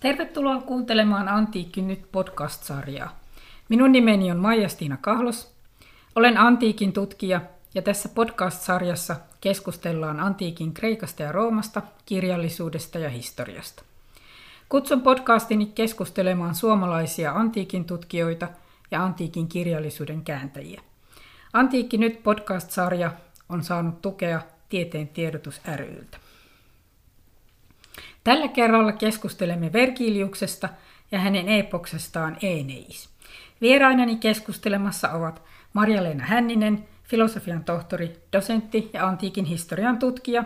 Tervetuloa kuuntelemaan Antiikki nyt podcast-sarjaa. Minun nimeni on Maija-Stiina Kahlos. Olen antiikin tutkija ja tässä podcast-sarjassa keskustellaan antiikin Kreikasta ja Roomasta, kirjallisuudesta ja historiasta. Kutsun podcastini keskustelemaan suomalaisia antiikin tutkijoita ja antiikin kirjallisuuden kääntäjiä. Antiikki nyt podcast-sarja on saanut tukea Tieteen tiedotus ryltä. Tällä kerralla keskustelemme Vergiliuksesta ja hänen epoksestaan Eneis. Vierainani keskustelemassa ovat Marja-Leena Hänninen, filosofian tohtori, dosentti ja antiikin historian tutkija,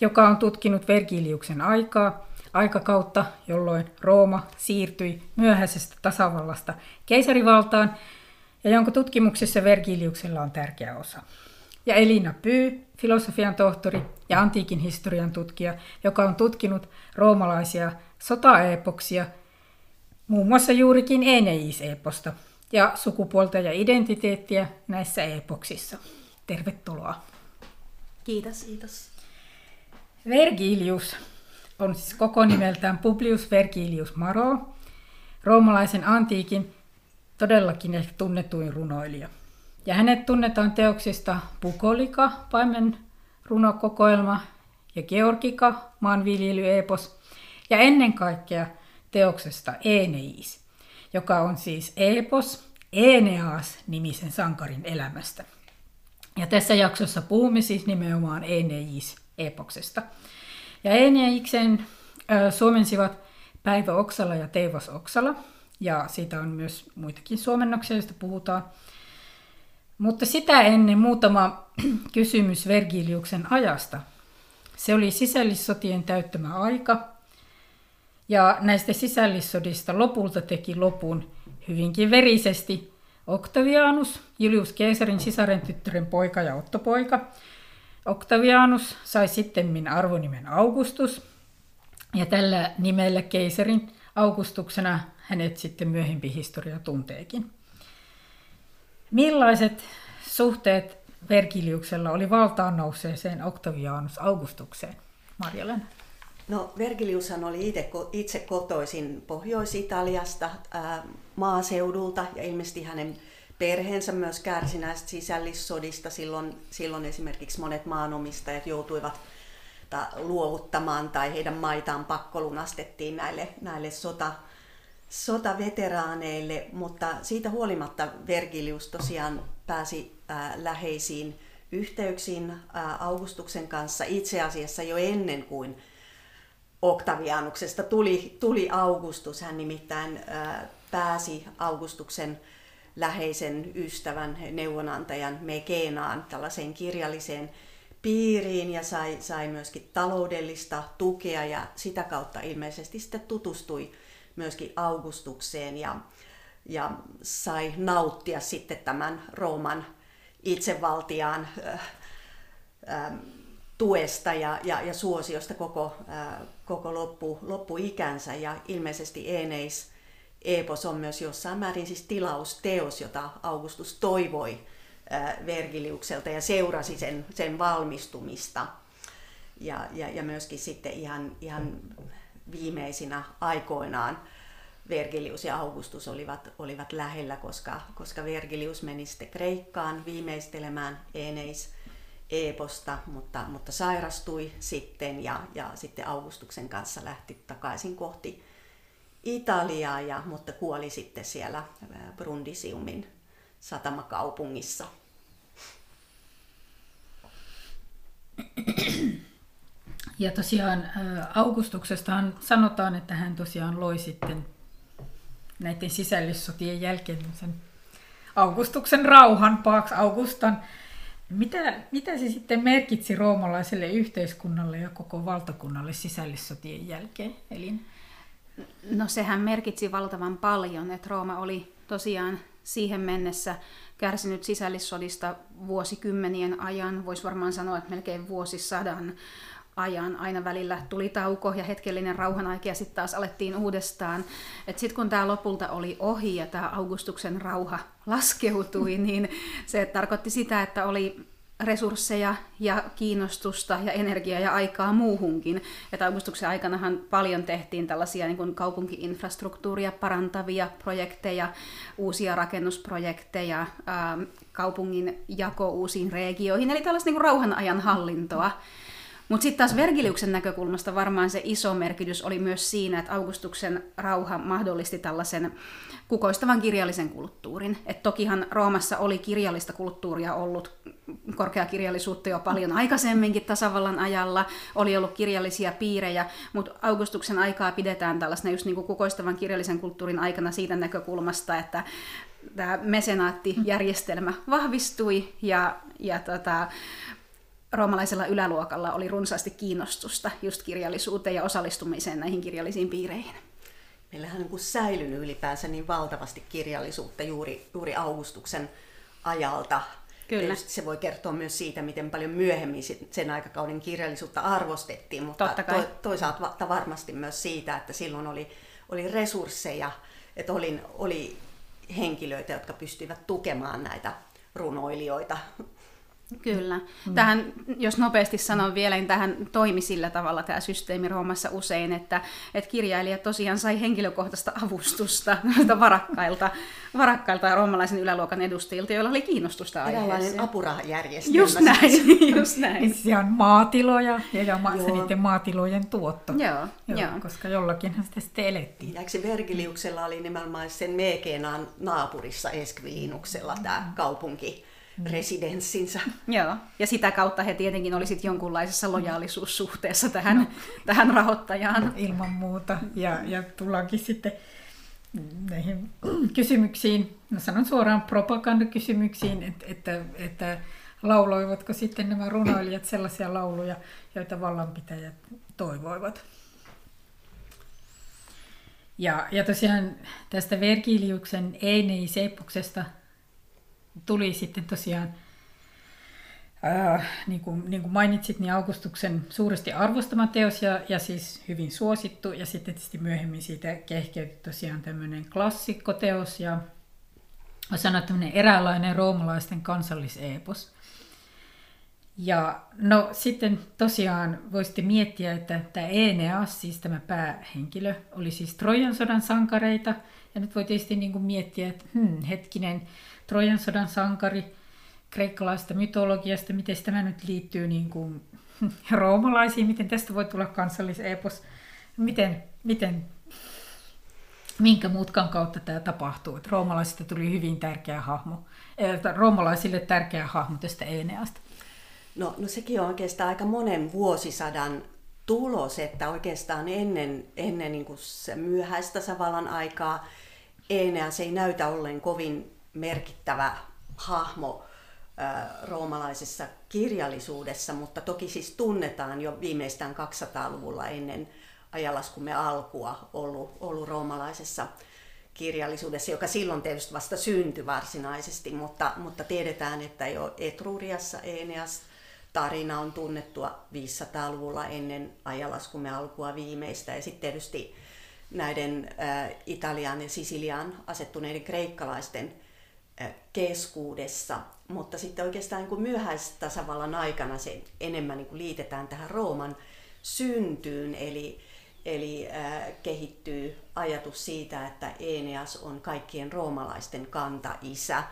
joka on tutkinut Vergiliuksen aikaa, aikakautta, jolloin Rooma siirtyi myöhäisestä tasavallasta keisarivaltaan ja jonka tutkimuksessa Vergiliuksella on tärkeä osa. Ja Elina Pyy, filosofian tohtori ja antiikin historian tutkija, joka on tutkinut roomalaisia sotaepoksia, muun muassa juurikin Eneis-eposta ja sukupuolta ja identiteettiä näissä epoksissa. Tervetuloa. Kiitos. Kiitos. Vergilius on siis koko nimeltään Publius Vergilius Maro, roomalaisen antiikin todellakin ehkä tunnetuin runoilija. Ja hänet tunnetaan teoksista Pukolika, paimen runokokoelma, ja Georgika, maanviljelyepos, ja ennen kaikkea teoksesta Eneis, joka on siis epos Eneas-nimisen sankarin elämästä. Ja tässä jaksossa puhumme siis nimenomaan Eneis-epoksesta. Ja Eneiksen äh, suomensivat Päivä Oksala ja Teivas Oksala, ja siitä on myös muitakin suomennoksia, joista puhutaan. Mutta sitä ennen muutama kysymys Vergiliuksen ajasta. Se oli sisällissotien täyttämä aika, ja näistä sisällissodista lopulta teki lopun hyvinkin verisesti Octavianus, Julius Caesarin sisaren tyttären poika ja ottopoika. Octavianus sai sitten arvonimen Augustus, ja tällä nimellä keisarin Augustuksena hänet sitten myöhempi historia tunteekin. Millaiset suhteet Vergiliuksella oli valtaan nousseeseen Octavianus Augustukseen? marja No Vergiliushan oli itse, itse kotoisin Pohjois-Italiasta, maaseudulta ja ilmeisesti hänen perheensä myös kärsi näistä sisällissodista. Silloin, silloin esimerkiksi monet maanomistajat joutuivat ta, luovuttamaan tai heidän maitaan pakkolunastettiin näille, näille sota, sotaveteraaneille, mutta siitä huolimatta Vergilius tosiaan pääsi ää, läheisiin yhteyksiin Augustuksen kanssa itse asiassa jo ennen kuin Octavianuksesta tuli, tuli Augustus. Hän nimittäin ää, pääsi Augustuksen läheisen ystävän, neuvonantajan Mekenaan tällaiseen kirjalliseen piiriin ja sai, sai myöskin taloudellista tukea ja sitä kautta ilmeisesti sitten tutustui myöskin Augustukseen ja, ja sai nauttia sitten tämän Rooman itsevaltiaan äh, äh, tuesta ja, ja, ja suosiosta koko, äh, koko loppu, loppuikänsä. Ja ilmeisesti Eneis Epos on myös jossain määrin siis tilausteos, jota Augustus toivoi äh, Vergiliukselta ja seurasi sen, sen valmistumista. Ja, ja, ja myöskin sitten ihan, ihan viimeisinä aikoinaan Vergilius ja Augustus olivat, olivat lähellä, koska, koska Vergilius meni sitten Kreikkaan viimeistelemään Eneis Eeposta, mutta, mutta sairastui sitten ja, ja sitten Augustuksen kanssa lähti takaisin kohti Italiaa, ja, mutta kuoli sitten siellä Brundisiumin satamakaupungissa. Ja tosiaan Augustuksestahan sanotaan, että hän tosiaan loi sitten näiden sisällissotien jälkeen sen Augustuksen rauhan, Pax Augustan. Mitä, mitä se sitten merkitsi roomalaiselle yhteiskunnalle ja koko valtakunnalle sisällissotien jälkeen? Eli... No sehän merkitsi valtavan paljon, että Rooma oli tosiaan siihen mennessä kärsinyt sisällissodista vuosikymmenien ajan, voisi varmaan sanoa, että melkein vuosisadan ajan. Aina välillä tuli tauko ja hetkellinen rauhanaika ja sitten taas alettiin uudestaan. Sitten kun tämä lopulta oli ohi ja tämä Augustuksen rauha laskeutui, niin se tarkoitti sitä, että oli resursseja ja kiinnostusta ja energiaa ja aikaa muuhunkin. Että Augustuksen aikanahan paljon tehtiin tällaisia niin kuin kaupunkiinfrastruktuuria parantavia projekteja, uusia rakennusprojekteja, kaupungin jako uusiin regioihin, eli tällaista niin kuin rauhan ajan hallintoa. Mutta sitten taas Vergiliuksen näkökulmasta varmaan se iso merkitys oli myös siinä, että Augustuksen rauha mahdollisti tällaisen kukoistavan kirjallisen kulttuurin. Et tokihan Roomassa oli kirjallista kulttuuria ollut korkeakirjallisuutta jo paljon aikaisemminkin tasavallan ajalla, oli ollut kirjallisia piirejä, mutta Augustuksen aikaa pidetään tällaisena just niin kuin kukoistavan kirjallisen kulttuurin aikana siitä näkökulmasta, että tämä mesenaattijärjestelmä vahvistui ja, ja tota, roomalaisella yläluokalla oli runsaasti kiinnostusta just kirjallisuuteen ja osallistumiseen näihin kirjallisiin piireihin. Meillähän on niin säilynyt ylipäänsä niin valtavasti kirjallisuutta juuri, juuri Augustuksen ajalta. Kyllä. Tietysti se voi kertoa myös siitä, miten paljon myöhemmin sen aikakauden kirjallisuutta arvostettiin, mutta to, toisaalta varmasti myös siitä, että silloin oli, oli resursseja, että oli, oli henkilöitä, jotka pystyivät tukemaan näitä runoilijoita Kyllä. Mm. Tähän, jos nopeasti sanon vielä, niin tähän toimi sillä tavalla tämä systeemi Roomassa usein, että, että kirjailijat tosiaan sai henkilökohtaista avustusta varakkailta, varakkailta roomalaisen yläluokan edustajilta, joilla oli kiinnostusta aiheeseen. apurahajärjestelmä. Just näin, just näin. Se on maatiloja ja ma- se niiden maatilojen tuotto. Joo, joo, joo. Koska jollakinhan sitä sitten elettiin. Ja se Vergiliuksella oli nimenomaan sen Meekenaan naapurissa Eskvilinuksella tämä kaupunki residenssinsä. Joo, ja sitä kautta he tietenkin olisivat jonkunlaisessa lojaalisuussuhteessa tähän, no. tähän rahoittajaan. Ilman muuta, ja, ja tullaankin sitten näihin kysymyksiin, no sanon suoraan propagandakysymyksiin, että, että, että lauloivatko sitten nämä runoilijat sellaisia lauluja, joita vallanpitäjät toivoivat. Ja, ja tosiaan tästä Vergiliuksen Einei Seipuksesta tuli sitten tosiaan, ää, niin, kuin, niin kuin mainitsit, niin Augustuksen suuresti arvostama teos ja, ja siis hyvin suosittu. Ja sitten tietysti myöhemmin siitä kehkeytyi tosiaan tämmöinen klassikkoteos ja sanoa tämmöinen eräänlainen roomalaisten kansalliseepos. Ja no sitten tosiaan voisitte miettiä, että tämä Eneas, siis tämä päähenkilö, oli siis Trojan sodan sankareita. Ja nyt voi tietysti niin kuin miettiä, että hmm, hetkinen, Trojan sodan sankari kreikkalaista mytologiasta, miten tämä nyt liittyy niin kuin roomalaisiin, miten tästä voi tulla kansallisepos, miten, miten minkä mutkan kautta tämä tapahtuu. Että roomalaisista tuli hyvin tärkeä hahmo, että roomalaisille tärkeä hahmo tästä Eneasta. No, no sekin on oikeastaan aika monen vuosisadan tulos, että oikeastaan ennen, ennen niin kuin se myöhäistä Savalan aikaa Eneas ei näytä ollen kovin merkittävä hahmo roomalaisessa kirjallisuudessa, mutta toki siis tunnetaan jo viimeistään 200-luvulla ennen ajalaskumme alkua ollut, ollut roomalaisessa kirjallisuudessa, joka silloin tietysti vasta syntyi varsinaisesti, mutta, mutta tiedetään, että jo Etruriassa Eneas tarina on tunnettua 500-luvulla ennen ajalaskumme alkua viimeistä. Ja sitten tietysti näiden Italian ja Sisiliaan asettuneiden kreikkalaisten keskuudessa, mutta sitten oikeastaan niin myöhäistasavallan aikana se enemmän niin liitetään tähän Rooman syntyyn, eli, eli äh, kehittyy ajatus siitä, että Eneas on kaikkien roomalaisten kanta-isä,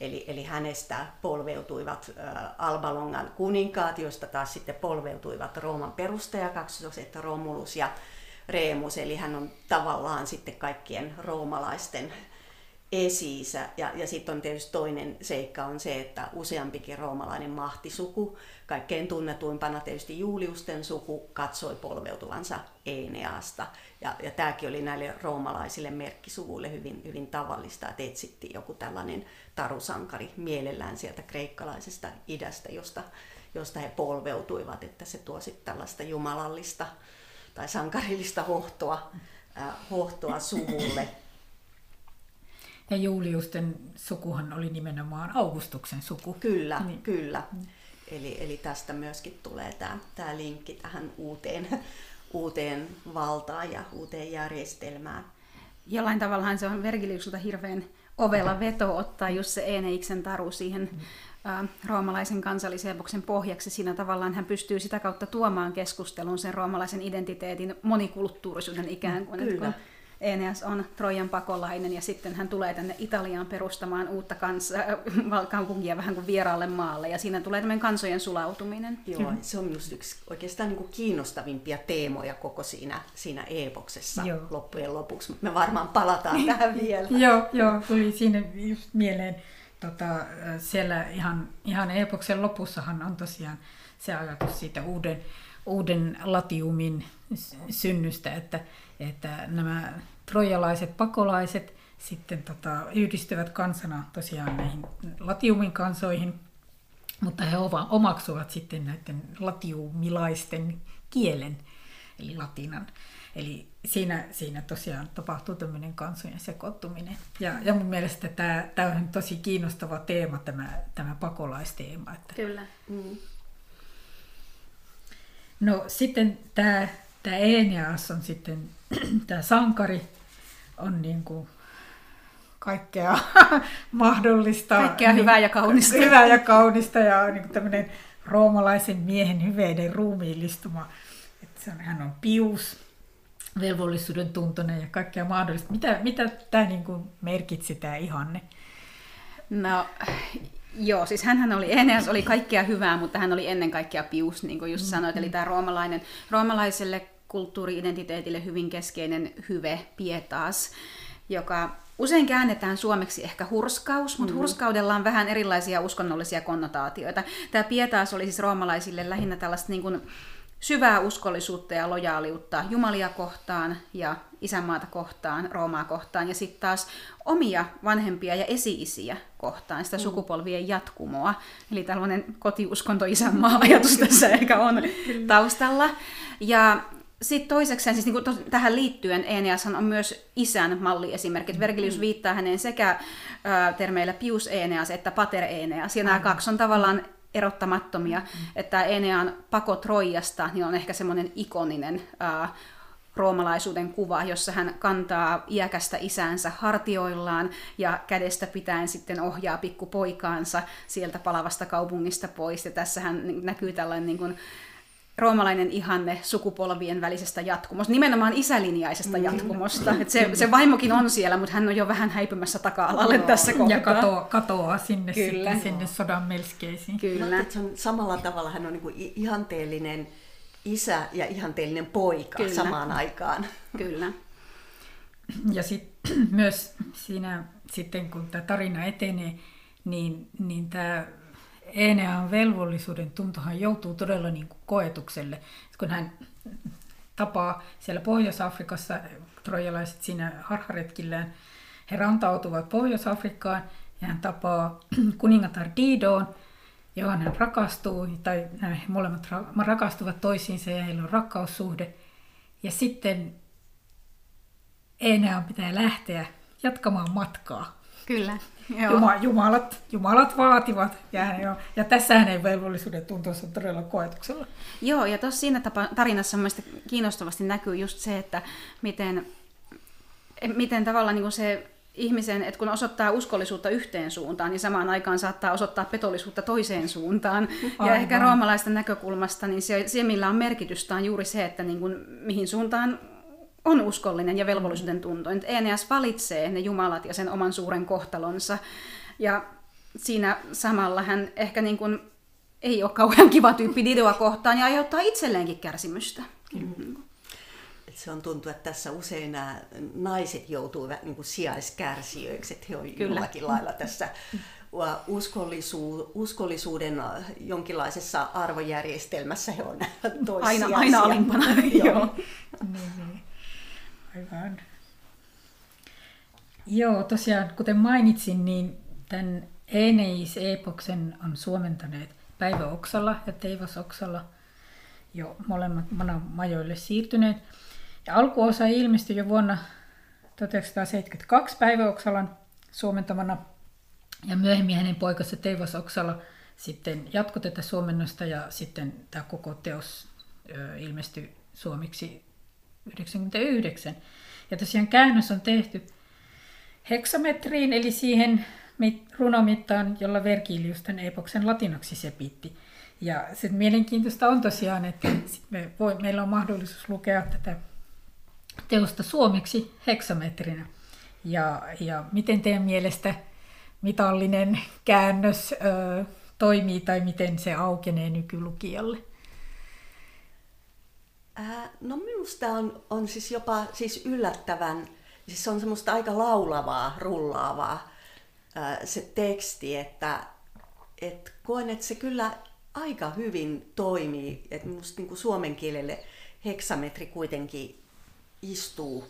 eli, eli hänestä polveutuivat äh, Albalongan kuninkaat, joista taas sitten polveutuivat Rooman perustajakaksoset Romulus ja Remus, eli hän on tavallaan sitten kaikkien roomalaisten esi Ja, ja sitten on tietysti toinen seikka on se, että useampikin roomalainen mahtisuku, kaikkein tunnetuimpana tietysti Juliusten suku, katsoi polveutuvansa Eneasta. Ja, ja tämäkin oli näille roomalaisille merkkisuvuille hyvin, hyvin tavallista, että etsittiin joku tällainen tarusankari mielellään sieltä kreikkalaisesta idästä, josta, josta he polveutuivat, että se tuo sitten tällaista jumalallista tai sankarillista hohtoa, äh, hohtoa suvulle. Ja Juliusten sukuhan oli nimenomaan Augustuksen suku. Kyllä, niin. kyllä. Eli, eli tästä myöskin tulee tämä, tämä linkki tähän uuteen, uuteen valtaan ja uuteen järjestelmään. Jollain tavallahan se on Vergiliukselta hirveän ovella veto ottaa just se Eneiksen taru siihen mm. roomalaisen kansallisepoksen pohjaksi. Siinä tavallaan hän pystyy sitä kautta tuomaan keskustelun sen roomalaisen identiteetin monikulttuurisuuden ikään kuin. Kyllä. Kun Eneas on Trojan pakolainen ja sitten hän tulee tänne Italiaan perustamaan uutta kans- äh, kaupunkia vähän kuin vieraalle maalle ja siinä tulee tämmöinen kansojen sulautuminen. Joo, se on minusta yksi oikeastaan niin kuin kiinnostavimpia teemoja koko siinä, siinä epoksessa joo. loppujen lopuksi, mutta me varmaan palataan tähän vielä. joo, joo, tuli siinä just mieleen, tota, siellä ihan, ihan epoksen lopussahan on tosiaan se ajatus siitä uuden, uuden latiumin synnystä, että että nämä trojalaiset pakolaiset sitten tota, yhdistyvät kansana tosiaan näihin latiumin kansoihin, mutta he omaksuvat sitten näiden latiumilaisten kielen, eli latinan. Eli siinä, siinä tosiaan tapahtuu tämmöinen kansojen sekoittuminen. Ja, ja mun mielestä tämä, tämä on tosi kiinnostava teema, tämä, tämä pakolaisteema. Että... Kyllä. Mm. No sitten tämä, tämä Eneas on sitten tämä sankari on niin kuin kaikkea mahdollista. Kaikkea niin, hyvää ja kaunista. Hyvää ja kaunista ja niin kuin tämmöinen roomalaisen miehen hyveiden ruumiillistuma. Että se on, hän on pius, velvollisuuden tuntoinen ja kaikkea mahdollista. Mitä, mitä tämä niin kuin merkitsi tämä ihanne? No Joo, siis hän oli, Eneas oli kaikkea hyvää, mutta hän oli ennen kaikkea pius, niin kuin just mm-hmm. sanoit. Eli tämä roomalainen, roomalaiselle kulttuuriidentiteetille hyvin keskeinen hyve, pietas, joka usein käännetään suomeksi ehkä hurskaus, mutta mm-hmm. hurskaudella on vähän erilaisia uskonnollisia konnotaatioita. Tämä pietas oli siis roomalaisille lähinnä tällaista niin kuin syvää uskollisuutta ja lojaaliutta Jumalia kohtaan ja isänmaata kohtaan, Roomaa kohtaan ja sitten taas omia vanhempia ja esi-isiä kohtaan, sitä mm. sukupolvien jatkumoa. Eli tällainen kotiuskonto isänmaa-ajatus tässä ehkä on taustalla. Ja sitten toiseksi, siis niin tos, tähän liittyen Eneas on myös isän malliesimerkki. Mm. Vergilius viittaa häneen sekä ä, termeillä Pius Eneas että Pater Eneas. Ja nämä kaksi on tavallaan erottamattomia. Mm. Että Enean pako Troijasta niin on ehkä semmoinen ikoninen ä, roomalaisuuden kuva, jossa hän kantaa iäkästä isänsä hartioillaan ja kädestä pitäen sitten ohjaa pikkupoikaansa sieltä palavasta kaupungista pois. Ja tässä hän näkyy tällainen niin kuin, roomalainen ihanne sukupolvien välisestä jatkumosta, nimenomaan isälinjaisesta mm. jatkumosta. Et se, se vaimokin on siellä, mutta hän on jo vähän häipymässä taka-alalle Joo. tässä kohtaa. Ja katoaa, katoaa sinne, Kyllä. Sitten, sinne sodan melskeisiin. Kyllä. No, se on samalla tavalla hän on niin ihanteellinen isä ja ihanteellinen poika Kyllä. samaan aikaan. Kyllä. Ja sitten myös siinä, sitten kun tämä tarina etenee, niin, niin tämä Enean velvollisuuden tuntohan joutuu todella niin kuin koetukselle, kun hän tapaa siellä Pohjois-Afrikassa trojalaiset siinä harharetkillään. He rantautuvat Pohjois-Afrikkaan ja hän tapaa kuningatar Didoon, johon hän rakastuu, tai nämä molemmat rakastuvat toisiinsa ja heillä on rakkaussuhde. Ja sitten Enean pitää lähteä jatkamaan matkaa. Kyllä. Juma, jumalat, jumalat vaativat. Ja, jo, ja tässä hänen velvollisuuden tuntuisi on todella koetuksella. Joo, ja tuossa siinä tapa, tarinassa mielestäni kiinnostavasti näkyy just se, että miten, miten tavallaan niin se ihmisen, että kun osoittaa uskollisuutta yhteen suuntaan, niin samaan aikaan saattaa osoittaa petollisuutta toiseen suuntaan. Aivan. Ja ehkä roomalaisten näkökulmasta, niin se, se millä on merkitystä on juuri se, että niin kuin, mihin suuntaan on uskollinen ja velvollisuuden tuntoinen. Eneas valitsee ne jumalat ja sen oman suuren kohtalonsa. Ja siinä samalla hän ehkä niin kuin ei ole kauhean kiva tyyppi Didoa kohtaan ja aiheuttaa itselleenkin kärsimystä. Mm-hmm. Se on tuntuu, että tässä usein nämä naiset joutuu niin kuin sijaiskärsijöiksi, että he on Kyllä. jollakin lailla tässä uskollisu, uskollisuuden jonkinlaisessa arvojärjestelmässä he on Aina, aina alimpana. Joo. niin. Aivan. Joo, tosiaan kuten mainitsin, niin tämän Eneis-epoksen on suomentaneet Päivä Oksala ja Teivas Oksala jo molemmat majoille siirtyneet. Ja alkuosa ilmestyi jo vuonna 1972 Päivä Oksalan suomentamana ja myöhemmin hänen poikansa Teivas Oksala sitten jatkoi tätä suomennosta ja sitten tämä koko teos ilmestyi suomeksi 99. Ja tosiaan käännös on tehty heksametriin, eli siihen runomittaan, jolla Vergilius tämän epoksen latinaksi sepitti. Ja sitten mielenkiintoista on tosiaan, että me voi, meillä on mahdollisuus lukea tätä teosta suomeksi heksametrinä. Ja, ja miten teidän mielestä mitallinen käännös ö, toimii tai miten se aukenee nykylukijalle? No minusta on, on siis jopa siis yllättävän, siis on semmoista aika laulavaa, rullaavaa se teksti, että et koen, että se kyllä aika hyvin toimii, että minusta niin kuin suomen kielelle heksametri kuitenkin istuu,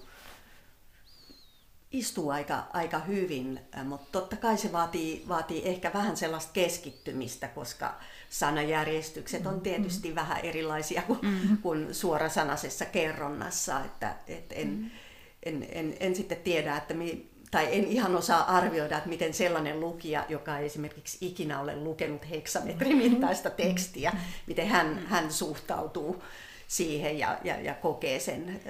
istuu aika, aika hyvin, mutta totta kai se vaatii, vaatii ehkä vähän sellaista keskittymistä, koska sanajärjestykset on tietysti mm-hmm. vähän erilaisia kuin, mm-hmm. kuin suorasanaisessa kerronnassa, että et en, mm-hmm. en, en, en sitten tiedä, että mi, tai en ihan osaa arvioida, että miten sellainen lukija, joka ei esimerkiksi ikinä ole lukenut heksametrimittaista tekstiä, miten hän, hän suhtautuu siihen ja, ja, ja kokee, sen,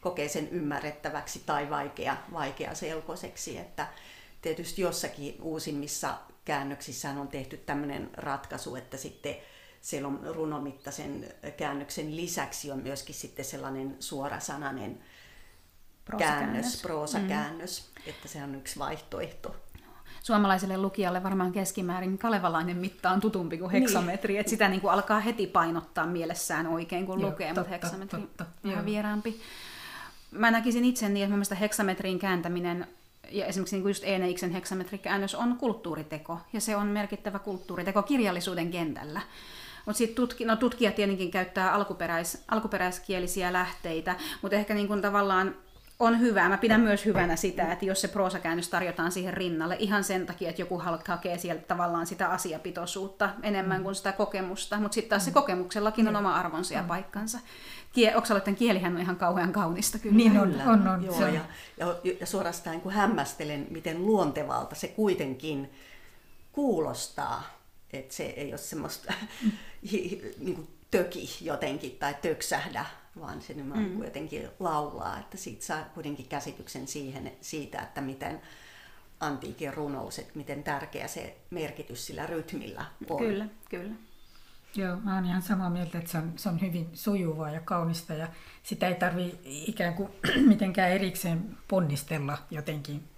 kokee sen ymmärrettäväksi tai vaikea, vaikea selkoiseksi. Että tietysti jossakin uusimmissa käännöksissä on tehty tämmöinen ratkaisu, että sitten siellä on runomittaisen käännöksen lisäksi on myöskin sitten sellainen suorasanainen käännös, proosakäännös, mm. että se on yksi vaihtoehto. Suomalaiselle lukijalle varmaan keskimäärin kalevalainen mitta on tutumpi kuin niin. heksametri, niin. että sitä niin kuin alkaa heti painottaa mielessään oikein, kun Joo, lukee, totta, mutta heksametri totta, ihan vieraampi. Mä näkisin itse niin, että mun heksametrin kääntäminen ja esimerkiksi niin kuin just Eneiksen heksametrikäännös on kulttuuriteko, ja se on merkittävä kulttuuriteko kirjallisuuden kentällä. Mutta sitten tutki, no, tutkijat tietenkin käyttää alkuperäis, alkuperäiskielisiä lähteitä, mutta ehkä niin kuin tavallaan on hyvää. Mä pidän myös hyvänä sitä, että jos se proosakäännös tarjotaan siihen rinnalle ihan sen takia, että joku hakee sieltä tavallaan sitä asiapitoisuutta enemmän mm. kuin sitä kokemusta. Mutta sitten taas se mm. kokemuksellakin on oma arvonsa ja paikkansa. Kie, Oksaloiden kielihän on ihan kauhean kaunista kyllä. Niin on, on, on. Joo, ja, ja, ja suorastaan kun hämmästelen, miten luontevalta se kuitenkin kuulostaa. Että se ei ole semmoista niin kuin töki jotenkin tai töksähdä, vaan se mm. jotenkin laulaa, että siitä saa kuitenkin käsityksen siihen, siitä, että miten antiikin runous, että miten tärkeä se merkitys sillä rytmillä on. Kyllä, kyllä. Joo, mä oon ihan samaa mieltä, että se on, se on hyvin sujuvaa ja kaunista ja sitä ei tarvi ikään kuin mitenkään erikseen ponnistella jotenkin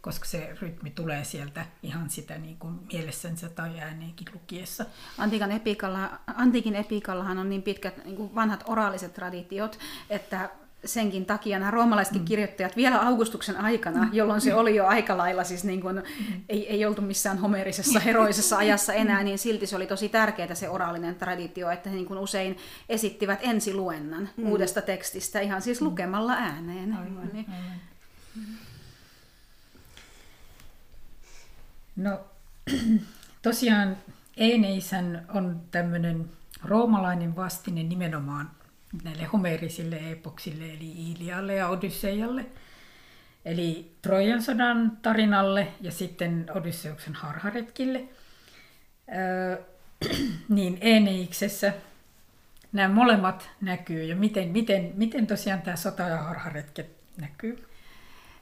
koska se rytmi tulee sieltä ihan sitä niin kuin mielessänsä tai ääneenkin lukiessa. Antiikan epikalla, antiikin epikallahan on niin pitkät niin kuin vanhat oraaliset traditiot, että senkin takia nämä roomalaisetkin mm. kirjoittajat vielä Augustuksen aikana, mm. jolloin se oli jo aika lailla, siis niin kuin, mm. ei, ei oltu missään homerisessa, heroisessa ajassa enää, niin silti se oli tosi tärkeää se oraalinen traditio, että he niin kuin usein esittivät ensiluennan mm. uudesta tekstistä ihan siis lukemalla ääneen. Aivan, niin. aivan. No tosiaan Eineisän on tämmöinen roomalainen vastine nimenomaan näille homerisille epoksille, eli Iilialle ja Odysseijalle. Eli Trojan sodan tarinalle ja sitten Odysseuksen harharetkille. Öö, niin Eneiksessä nämä molemmat näkyy ja miten, miten, miten tosiaan tämä sota- ja harharetket näkyy?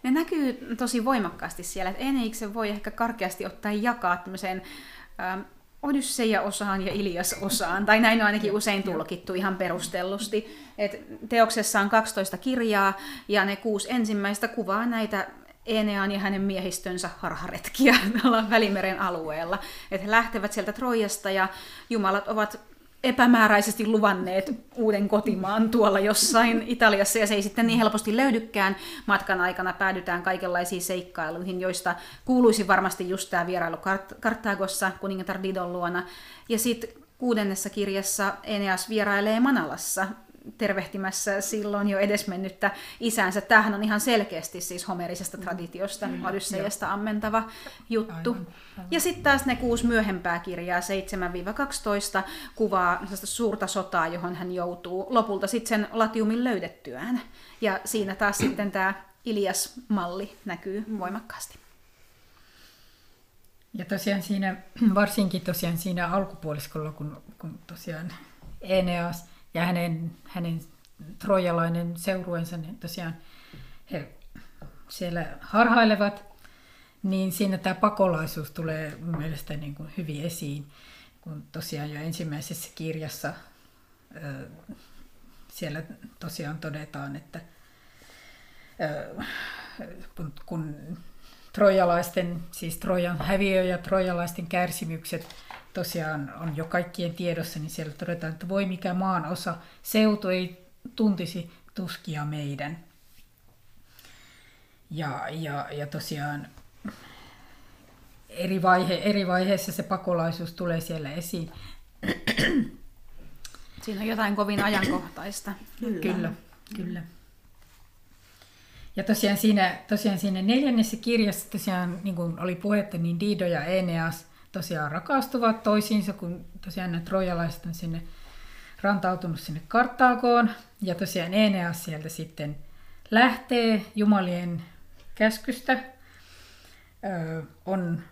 Ne näkyy tosi voimakkaasti siellä. Että Eneiksen voi ehkä karkeasti ottaa jakaa tämmöiseen ähm, Odysseia-osaan ja Ilias-osaan, tai näin on ainakin usein tulkittu ihan perustellusti. Et teoksessa on 12 kirjaa, ja ne kuusi ensimmäistä kuvaa näitä Enean ja hänen miehistönsä harharetkiä Välimeren alueella. Et he lähtevät sieltä Trojasta, ja jumalat ovat epämääräisesti luvanneet uuden kotimaan tuolla jossain Italiassa, ja se ei sitten niin helposti löydykään. Matkan aikana päädytään kaikenlaisiin seikkailuihin, joista kuuluisi varmasti just tämä vierailu Kart- kuningatar Didon luona. Ja sitten kuudennessa kirjassa Eneas vierailee Manalassa, tervehtimässä silloin jo edesmennyttä isäänsä. Tämähän on ihan selkeästi siis homerisesta mm. traditiosta, mm, Odysseiasta ammentava juttu. Aivan, aivan. Ja sitten taas ne kuusi myöhempää kirjaa, 7-12, kuvaa suurta sotaa, johon hän joutuu lopulta sitten sen latiumin löydettyään. Ja siinä taas sitten tämä Ilias-malli näkyy mm. voimakkaasti. Ja tosiaan siinä, varsinkin tosiaan siinä alkupuoliskolla, kun, kun tosiaan Eneas – ja hänen, hänen trojalainen seurueensa, niin tosiaan he siellä harhailevat niin siinä tämä pakolaisuus tulee mun mielestä niin kuin hyvin esiin, kun tosiaan jo ensimmäisessä kirjassa siellä tosiaan todetaan, että kun trojalaisten, siis Trojan häviö ja trojalaisten kärsimykset tosiaan on jo kaikkien tiedossa, niin siellä todetaan, että voi mikä maan osa seutu ei tuntisi tuskia meidän. Ja, ja, ja tosiaan eri, vaihe, eri vaiheessa se pakolaisuus tulee siellä esiin. Siinä on jotain kovin ajankohtaista. Kyllä, kyllä. kyllä. Ja tosiaan siinä, tosiaan siinä neljännessä kirjassa tosiaan, niin kuin oli puhetta, niin Dido ja Eneas tosiaan rakastuvat toisiinsa, kun tosiaan nämä trojalaiset on sinne rantautunut sinne Karttaakoon. Ja tosiaan Eneas sieltä sitten lähtee Jumalien käskystä. Öö, on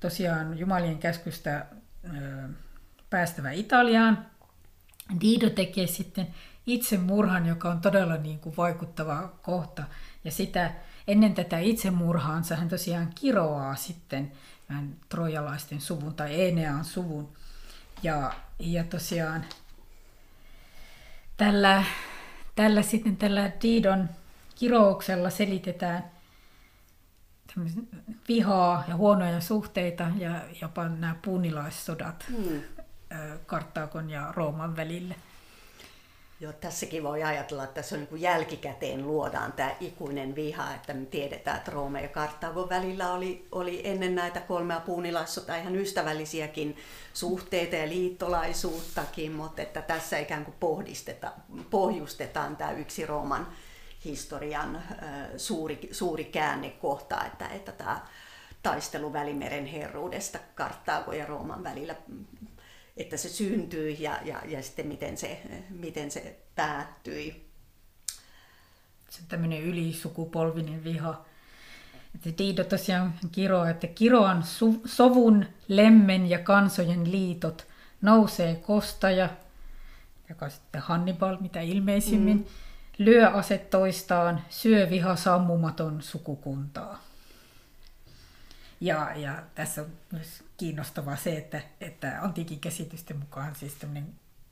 tosiaan Jumalien käskystä öö, päästävä Italiaan. Dido tekee sitten itsemurhan, joka on todella niin kuin vaikuttava kohta. Ja sitä, ennen tätä itsemurhaansa hän tosiaan kiroaa sitten trojalaisten suvun tai Enean suvun. Ja, ja tosiaan tällä, tällä sitten tällä Didon kirouksella selitetään vihaa ja huonoja suhteita ja jopa nämä puunilaissodat mm. Karttaakon ja Rooman välille. Joo, tässäkin voi ajatella, että tässä on niin jälkikäteen luodaan tämä ikuinen viha, että me tiedetään, että Rooma ja Karthagon välillä oli, oli ennen näitä kolmea puunilaissota ihan ystävällisiäkin suhteita ja liittolaisuuttakin, mutta että tässä ikään kuin pohjustetaan tämä yksi Rooman historian suuri, suuri käännekohta, että, että tämä taistelu Välimeren herruudesta Karttaago ja Rooman välillä että se syntyi ja, ja, ja sitten miten se, miten se päättyi. Se on tämmöinen ylisukupolvinen viha. Että Diido tosiaan kiroaa, että kiroan su- sovun, lemmen ja kansojen liitot nousee kostaja, joka on sitten Hannibal mitä ilmeisimmin, mm. lyö aset toistaan, syö viha sammumaton sukukuntaa. Ja, ja tässä on myös kiinnostavaa se, että, että antiikin käsitysten mukaan siis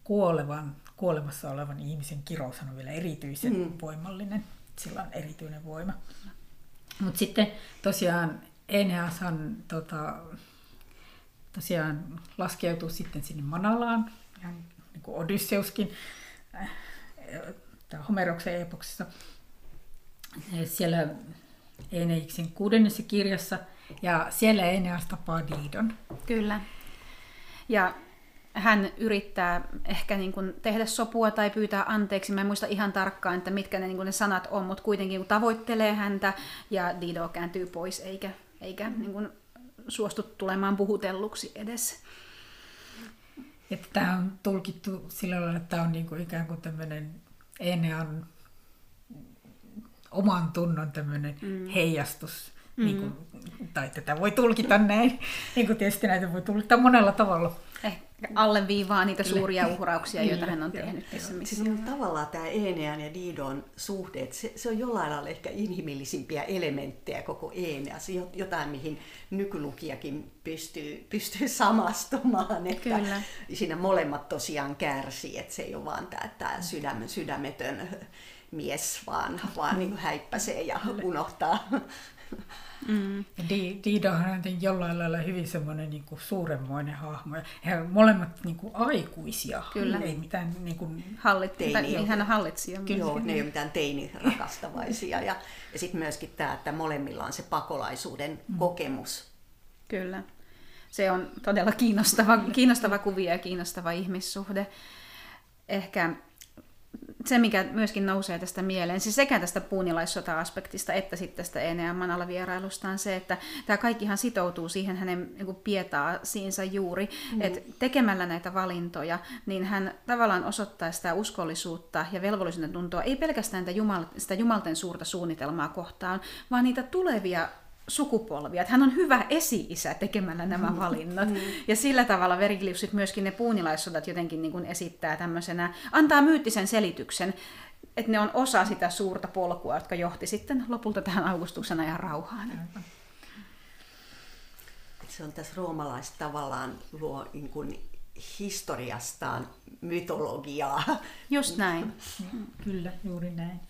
kuolevan, kuolemassa olevan ihmisen kirous on vielä erityisen mm. voimallinen. Sillä on erityinen voima. Mutta sitten tosiaan Eneashan tota, tosiaan laskeutuu sitten sinne Manalaan, ihan niin kuin Odysseuskin äh, Homeroksen epoksessa. Siellä Eneiksin kuudennessa kirjassa – ja siellä Eneas tapaa Diidon. Kyllä. Ja hän yrittää ehkä niin kuin tehdä sopua tai pyytää anteeksi. Mä en muista ihan tarkkaan, että mitkä ne, niin kuin ne sanat on, mutta kuitenkin tavoittelee häntä ja Dido kääntyy pois eikä, eikä niin kuin suostu tulemaan puhutelluksi edes. Että tämä on tulkittu sillä lailla, että tämä on niin kuin ikään kuin tämmöinen Enean oman tunnon tämmöinen mm. heijastus Mm. Niin kuin, tai tätä voi tulkita näin. Niin kuin tietysti näitä voi tulkita monella tavalla. Ehkä alleviivaa niitä suuria uhrauksia, joita hän on tehnyt tässä missä. Siis on tavallaan tämä Enean ja Didon suhde, että se, se on jollain lailla ehkä inhimillisimpiä elementtejä koko Eneas, jotain mihin nykylukijakin pystyy, pystyy samastumaan. Että Kyllä. Siinä molemmat tosiaan kärsii, että se ei ole vaan tämä, tämä sydäm, sydämetön mies, vaan, vaan niin häippäsee ja unohtaa Mm. Diida on jollain lailla hyvin semmoinen niin kuin suuremmoinen hahmo. He ovat molemmat niin kuin aikuisia. Kyllä. Ei mitään niin kuin... Hallit, teini, hän on hallitsija. Kyllä, joo, ne ei ole mitään teinirakastavaisia. ja ja sitten myöskin tämä, että molemmilla on se pakolaisuuden mm. kokemus. Kyllä. Se on todella kiinnostava, kiinnostava kuvia ja kiinnostava ihmissuhde. Ehkä se, mikä myöskin nousee tästä mieleen, siis sekä tästä puunilaissota-aspektista että sitten tästä Enean Manalla vierailusta on se, että tämä kaikkihan sitoutuu siihen hänen niin pietaasiinsa juuri, mm. että tekemällä näitä valintoja, niin hän tavallaan osoittaa sitä uskollisuutta ja velvollisuuden tuntoa, ei pelkästään sitä, jumal, sitä jumalten suurta suunnitelmaa kohtaan, vaan niitä tulevia sukupolvia. Että hän on hyvä esi-isä tekemällä nämä mm. valinnat. Mm. Ja sillä tavalla Vergilius myöskin ne puunilaissodat jotenkin niin kuin esittää tämmöisenä, antaa myyttisen selityksen, että ne on osa sitä suurta polkua, jotka johti sitten lopulta tähän Augustuksen ajan rauhaan. se on tässä roomalaiset tavallaan luo niin kuin historiastaan mytologiaa. Just näin. Kyllä, juuri näin.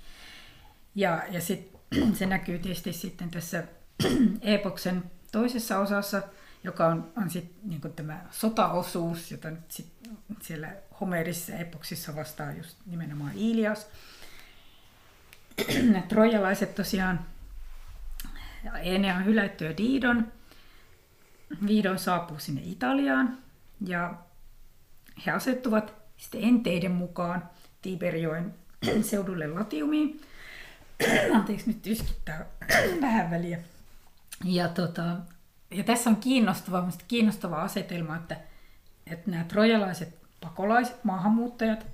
Ja, ja sit, se näkyy tietysti sitten tässä epoksen toisessa osassa, joka on, on sit, niin tämä sotaosuus, jota nyt sit siellä Homerisissa epoksissa vastaa just nimenomaan Ilias. Trojalaiset tosiaan, Enea on hylätty ja Diidon. Vihdoin saapuu sinne Italiaan ja he asettuvat sitten enteiden mukaan Tiberjoen seudulle Latiumiin. Anteeksi, nyt yskittää vähän väliä. Ja, tota, ja tässä on kiinnostava, kiinnostava asetelma, että, että nämä trojalaiset pakolaiset, maahanmuuttajat,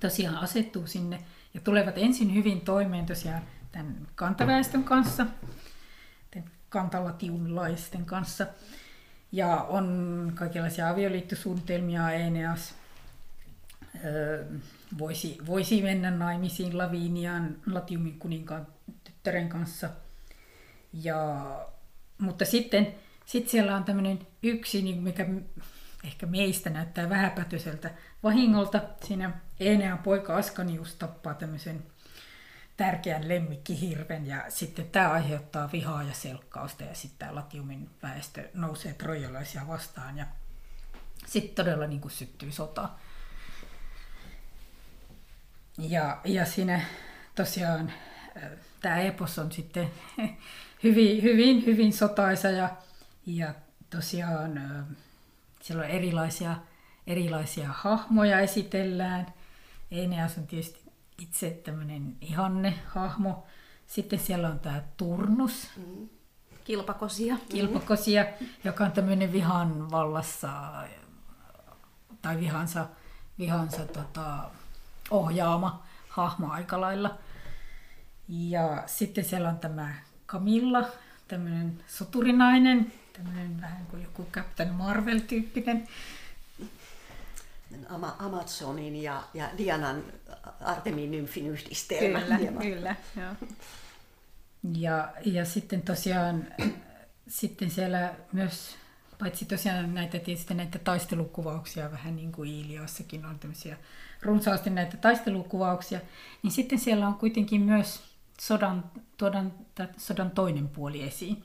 tosiaan asettuu sinne ja tulevat ensin hyvin toimeen tosiaan tämän kantaväestön kanssa, kantalatiunlaisten kanssa. Ja on kaikenlaisia avioliittosuunnitelmia, Eneas voisi, voisi mennä naimisiin Lavinian, Latiumin kuninkaan tyttären kanssa. Ja, mutta sitten sit siellä on tämmöinen yksi, niin mikä ehkä meistä näyttää vähäpätöiseltä vahingolta. Siinä Enean poika Askanius tappaa tämmöisen tärkeän lemmikkihirven ja sitten tämä aiheuttaa vihaa ja selkkausta ja sitten Latiumin väestö nousee trojalaisia vastaan ja sitten todella niin kuin syttyy sota. Ja, ja siinä tosiaan äh, tämä epos on sitten hyvin, hyvin, hyvin sotaisa ja, ja tosiaan siellä on erilaisia, erilaisia hahmoja esitellään. Eneas on tietysti itse tämmöinen ihanne hahmo. Sitten siellä on tämä Turnus. Mm. Kilpakosia. Kilpakosia, mm. joka on tämmöinen vihan vallassa tai vihansa, vihansa tota, ohjaama hahmo aika lailla. Ja sitten siellä on tämä Camilla, tämmöinen soturinainen, tämmöinen vähän kuin joku Captain Marvel-tyyppinen. Amazonin ja, ja Dianan Artemin nymfin yhdistelmä. Kyllä, hieman. kyllä. Joo. Ja, ja sitten tosiaan sitten siellä myös, paitsi tosiaan näitä, tietysti näitä taistelukuvauksia, vähän niin kuin Iliassakin on tämmöisiä runsaasti näitä taistelukuvauksia, niin sitten siellä on kuitenkin myös sodan, todan, sodan toinen puoli esiin.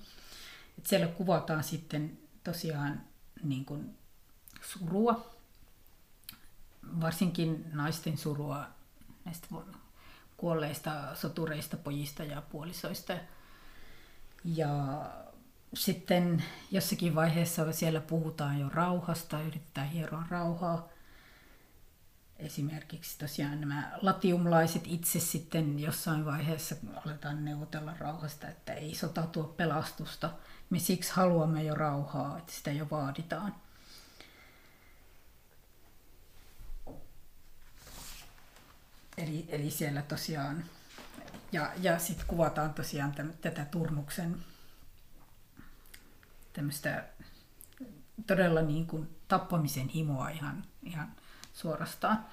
Et siellä kuvataan sitten tosiaan niin kuin surua, varsinkin naisten surua näistä kuolleista sotureista, pojista ja puolisoista. Ja sitten jossakin vaiheessa siellä puhutaan jo rauhasta, yritetään hieroa rauhaa. Esimerkiksi tosiaan nämä latiumlaiset itse sitten jossain vaiheessa aletaan neuvotella rauhasta, että ei sota tuo pelastusta. Me siksi haluamme jo rauhaa, että sitä jo vaaditaan. Eli, eli siellä tosiaan, ja, ja sitten kuvataan tosiaan täm, tätä Turnuksen tämmöistä todella niin kuin tappamisen himoa ihan, ihan suorastaan.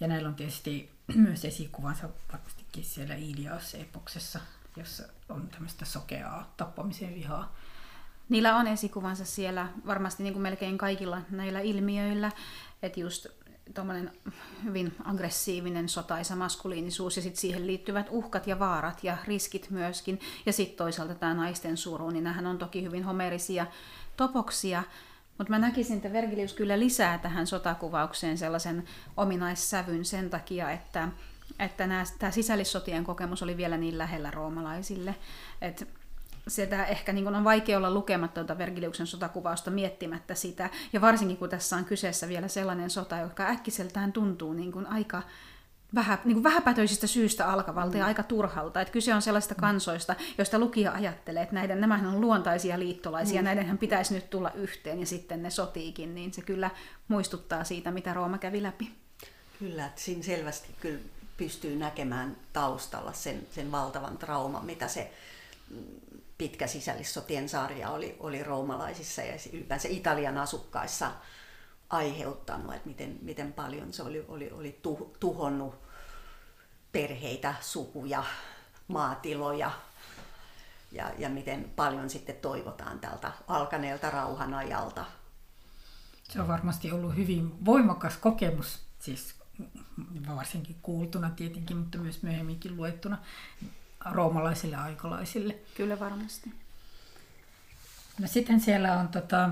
Ja näillä on tietysti myös esikuvansa varmastikin siellä Ilias-epoksessa, jossa on tämmöistä sokeaa tappamisen vihaa. Niillä on esikuvansa siellä varmasti niin kuin melkein kaikilla näillä ilmiöillä, että just tuommoinen hyvin aggressiivinen sotaisa maskuliinisuus ja sitten siihen liittyvät uhkat ja vaarat ja riskit myöskin. Ja sitten toisaalta tämä naisten suru, niin nämähän on toki hyvin homerisia topoksia, mutta mä näkisin, että Vergilius kyllä lisää tähän sotakuvaukseen sellaisen ominaissävyn sen takia, että, että tämä sisällissotien kokemus oli vielä niin lähellä roomalaisille. Että sitä ehkä niin on vaikea olla lukematta tuota Vergiliuksen sotakuvausta miettimättä sitä. Ja varsinkin kun tässä on kyseessä vielä sellainen sota, joka äkkiseltään tuntuu niin aika vähä, niin kuin vähäpätöisistä syistä alkavalta mm. ja aika turhalta. Että kyse on sellaista mm. kansoista, joista lukija ajattelee, että näiden, nämähän on luontaisia liittolaisia, mm. näidenhän pitäisi nyt tulla yhteen ja sitten ne sotiikin, niin se kyllä muistuttaa siitä, mitä Rooma kävi läpi. Kyllä, että siinä selvästi kyllä pystyy näkemään taustalla sen, sen valtavan trauman, mitä se pitkä sisällissotien sarja oli, oli roomalaisissa ja ylipäänsä Italian asukkaissa aiheuttanut, että miten, miten paljon se oli, oli, oli tuhonnut perheitä, sukuja, maatiloja, ja, ja miten paljon sitten toivotaan tältä alkaneelta rauhan ajalta. Se on varmasti ollut hyvin voimakas kokemus, siis varsinkin kuultuna tietenkin, mutta myös myöhemminkin luettuna roomalaisille aikalaisille. Kyllä varmasti. No sitten siellä on tota,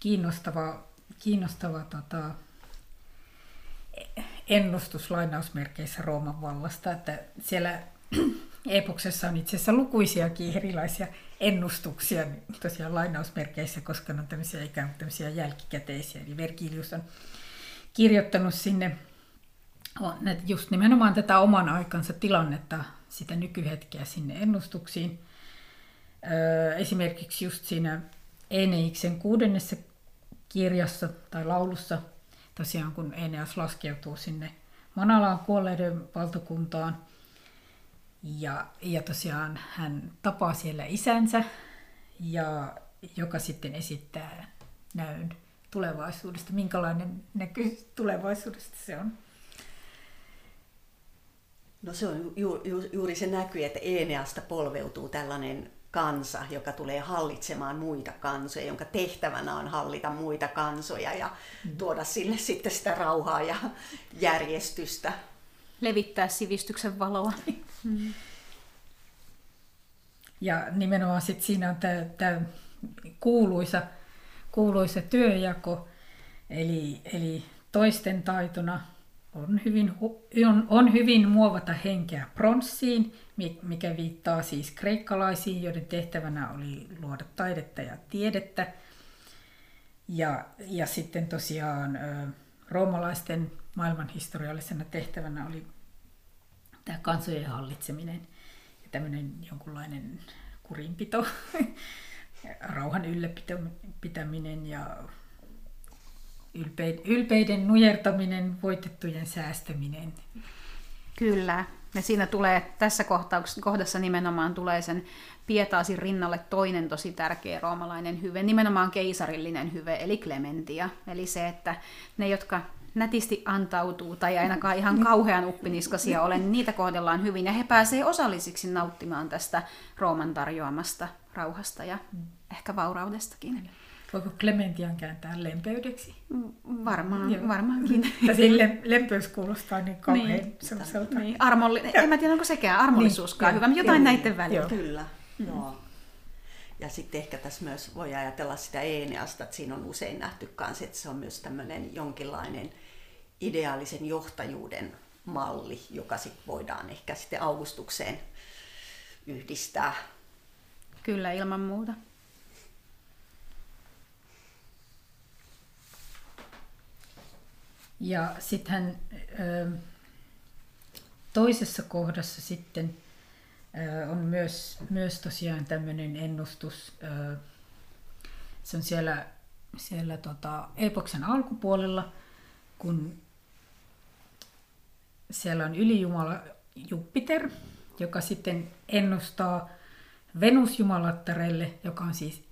kiinnostava, kiinnostava tota, ennustus lainausmerkeissä Rooman vallasta, että siellä epoksessa on itse asiassa lukuisiakin erilaisia ennustuksia tosiaan lainausmerkeissä, koska ne on tämmöisiä ikään kuin tämmöisiä jälkikäteisiä. Eli Vergilius on kirjoittanut sinne just nimenomaan tätä oman aikansa tilannetta, sitä nykyhetkeä sinne ennustuksiin. Esimerkiksi just siinä Eneiksen kuudennessa kirjassa tai laulussa, tosiaan kun Eneas laskeutuu sinne Manalaan kuolleiden valtakuntaan, ja, ja tosiaan hän tapaa siellä isänsä, ja joka sitten esittää näyn tulevaisuudesta. Minkälainen näky tulevaisuudesta se on? No se on ju, ju, juuri se näky, että Eneasta polveutuu tällainen kansa, joka tulee hallitsemaan muita kansoja, jonka tehtävänä on hallita muita kansoja ja mm. tuoda sille sitten sitä rauhaa ja järjestystä. Levittää sivistyksen valoa. Mm. Ja nimenomaan sit siinä on tämä kuuluisa, kuuluisa työjako, eli, eli toisten taitona on hyvin, on, on hyvin muovata henkeä pronssiin, mikä viittaa siis kreikkalaisiin, joiden tehtävänä oli luoda taidetta ja tiedettä. Ja, ja sitten tosiaan roomalaisten maailmanhistoriallisena tehtävänä oli tämä kansojen hallitseminen ja tämmöinen jonkunlainen kurinpito, rauhan ylläpitäminen ja ylpeiden nujertaminen, voitettujen säästäminen. Kyllä. Ja siinä tulee, tässä kohdassa nimenomaan tulee sen Pietaasin rinnalle toinen tosi tärkeä roomalainen hyve, nimenomaan keisarillinen hyve, eli klementia. Eli se, että ne, jotka nätisti antautuu tai ainakaan ihan kauhean uppiniskasia ole, niin niitä kohdellaan hyvin ja he pääsee osallisiksi nauttimaan tästä Rooman tarjoamasta rauhasta ja ehkä vauraudestakin. Voiko Clementian kääntää lempeydeksi? Varmaan, Joo. varmaankin. Sille lempeys kuulostaa niin kauhean niin. semmoiselta. Niin. Armolli... En mä tiedä, onko sekään armollisuuskaan niin. hyvä, mutta jotain Joo. näiden välillä. Joo. Kyllä. Mm. Joo. Ja sitten ehkä tässä myös voi ajatella sitä Eeneasta, että siinä on usein nähty kanssa, että se on myös tämmöinen jonkinlainen ideaalisen johtajuuden malli, joka sitten voidaan ehkä sitten Augustukseen yhdistää. Kyllä, ilman muuta. Ja sitten toisessa kohdassa sitten on myös, myös tosiaan tämmöinen ennustus. Se on siellä, siellä tota, epoksen alkupuolella, kun siellä on ylijumala Jupiter, joka sitten ennustaa Venusjumalattarelle, joka on siis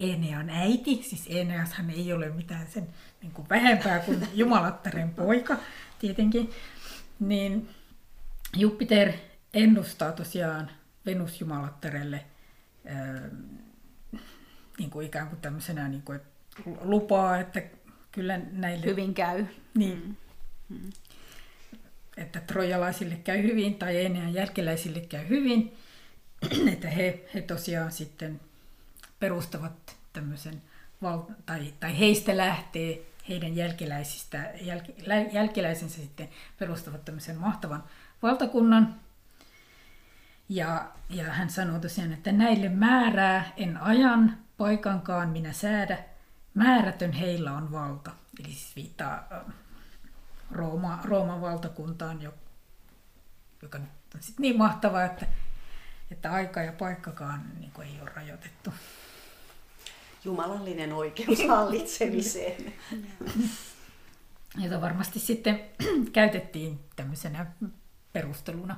Enean äiti, siis Eneashan ei ole mitään sen niin kuin vähempää kuin Jumalattaren poika tietenkin, niin Jupiter ennustaa tosiaan Venusjumalattarelle niin kuin ikään kuin tämmöisenä niin kuin, että lupaa, että kyllä näille... Hyvin käy. Niin. Mm. Että trojalaisille käy hyvin tai Enean jälkeläisille käy hyvin, että he, he tosiaan sitten perustavat tämmöisen, tai, tai heistä lähtee heidän jälkeläisistä, jäl, jälkeläisensä sitten perustavat tämmöisen mahtavan valtakunnan. Ja, ja hän sanoo tosiaan, että näille määrää en ajan, paikankaan minä säädä, määrätön heillä on valta. Eli siis viittaa äh, Rooma, Rooman valtakuntaan, joka on sitten niin mahtavaa, että, että aika ja paikkakaan niin ei ole rajoitettu jumalallinen oikeus hallitsemiseen. Jota varmasti sitten käytettiin tämmöisenä perusteluna.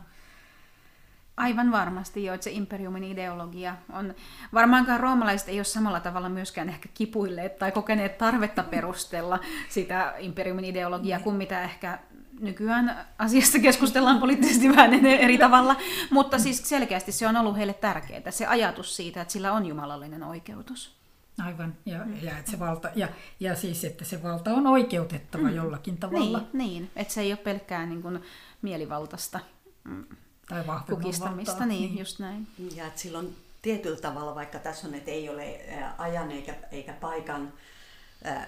Aivan varmasti jo, että se imperiumin ideologia on... Varmaankaan roomalaiset ei ole samalla tavalla myöskään ehkä kipuilleet tai kokeneet tarvetta perustella sitä imperiumin ideologiaa kuin mitä ehkä nykyään asiasta keskustellaan poliittisesti vähän eri tavalla, mutta siis selkeästi se on ollut heille tärkeää, se ajatus siitä, että sillä on jumalallinen oikeutus. Aivan, ja, ja, että se valta, ja, ja siis, että se valta on oikeutettava mm. jollakin tavalla. Niin, niin, että se ei ole pelkkää niin kuin mielivaltaista mm, tai kukistamista, valtaa. niin, niin, just näin. Ja että silloin tietyllä tavalla, vaikka tässä on, että ei ole ajan eikä, eikä paikan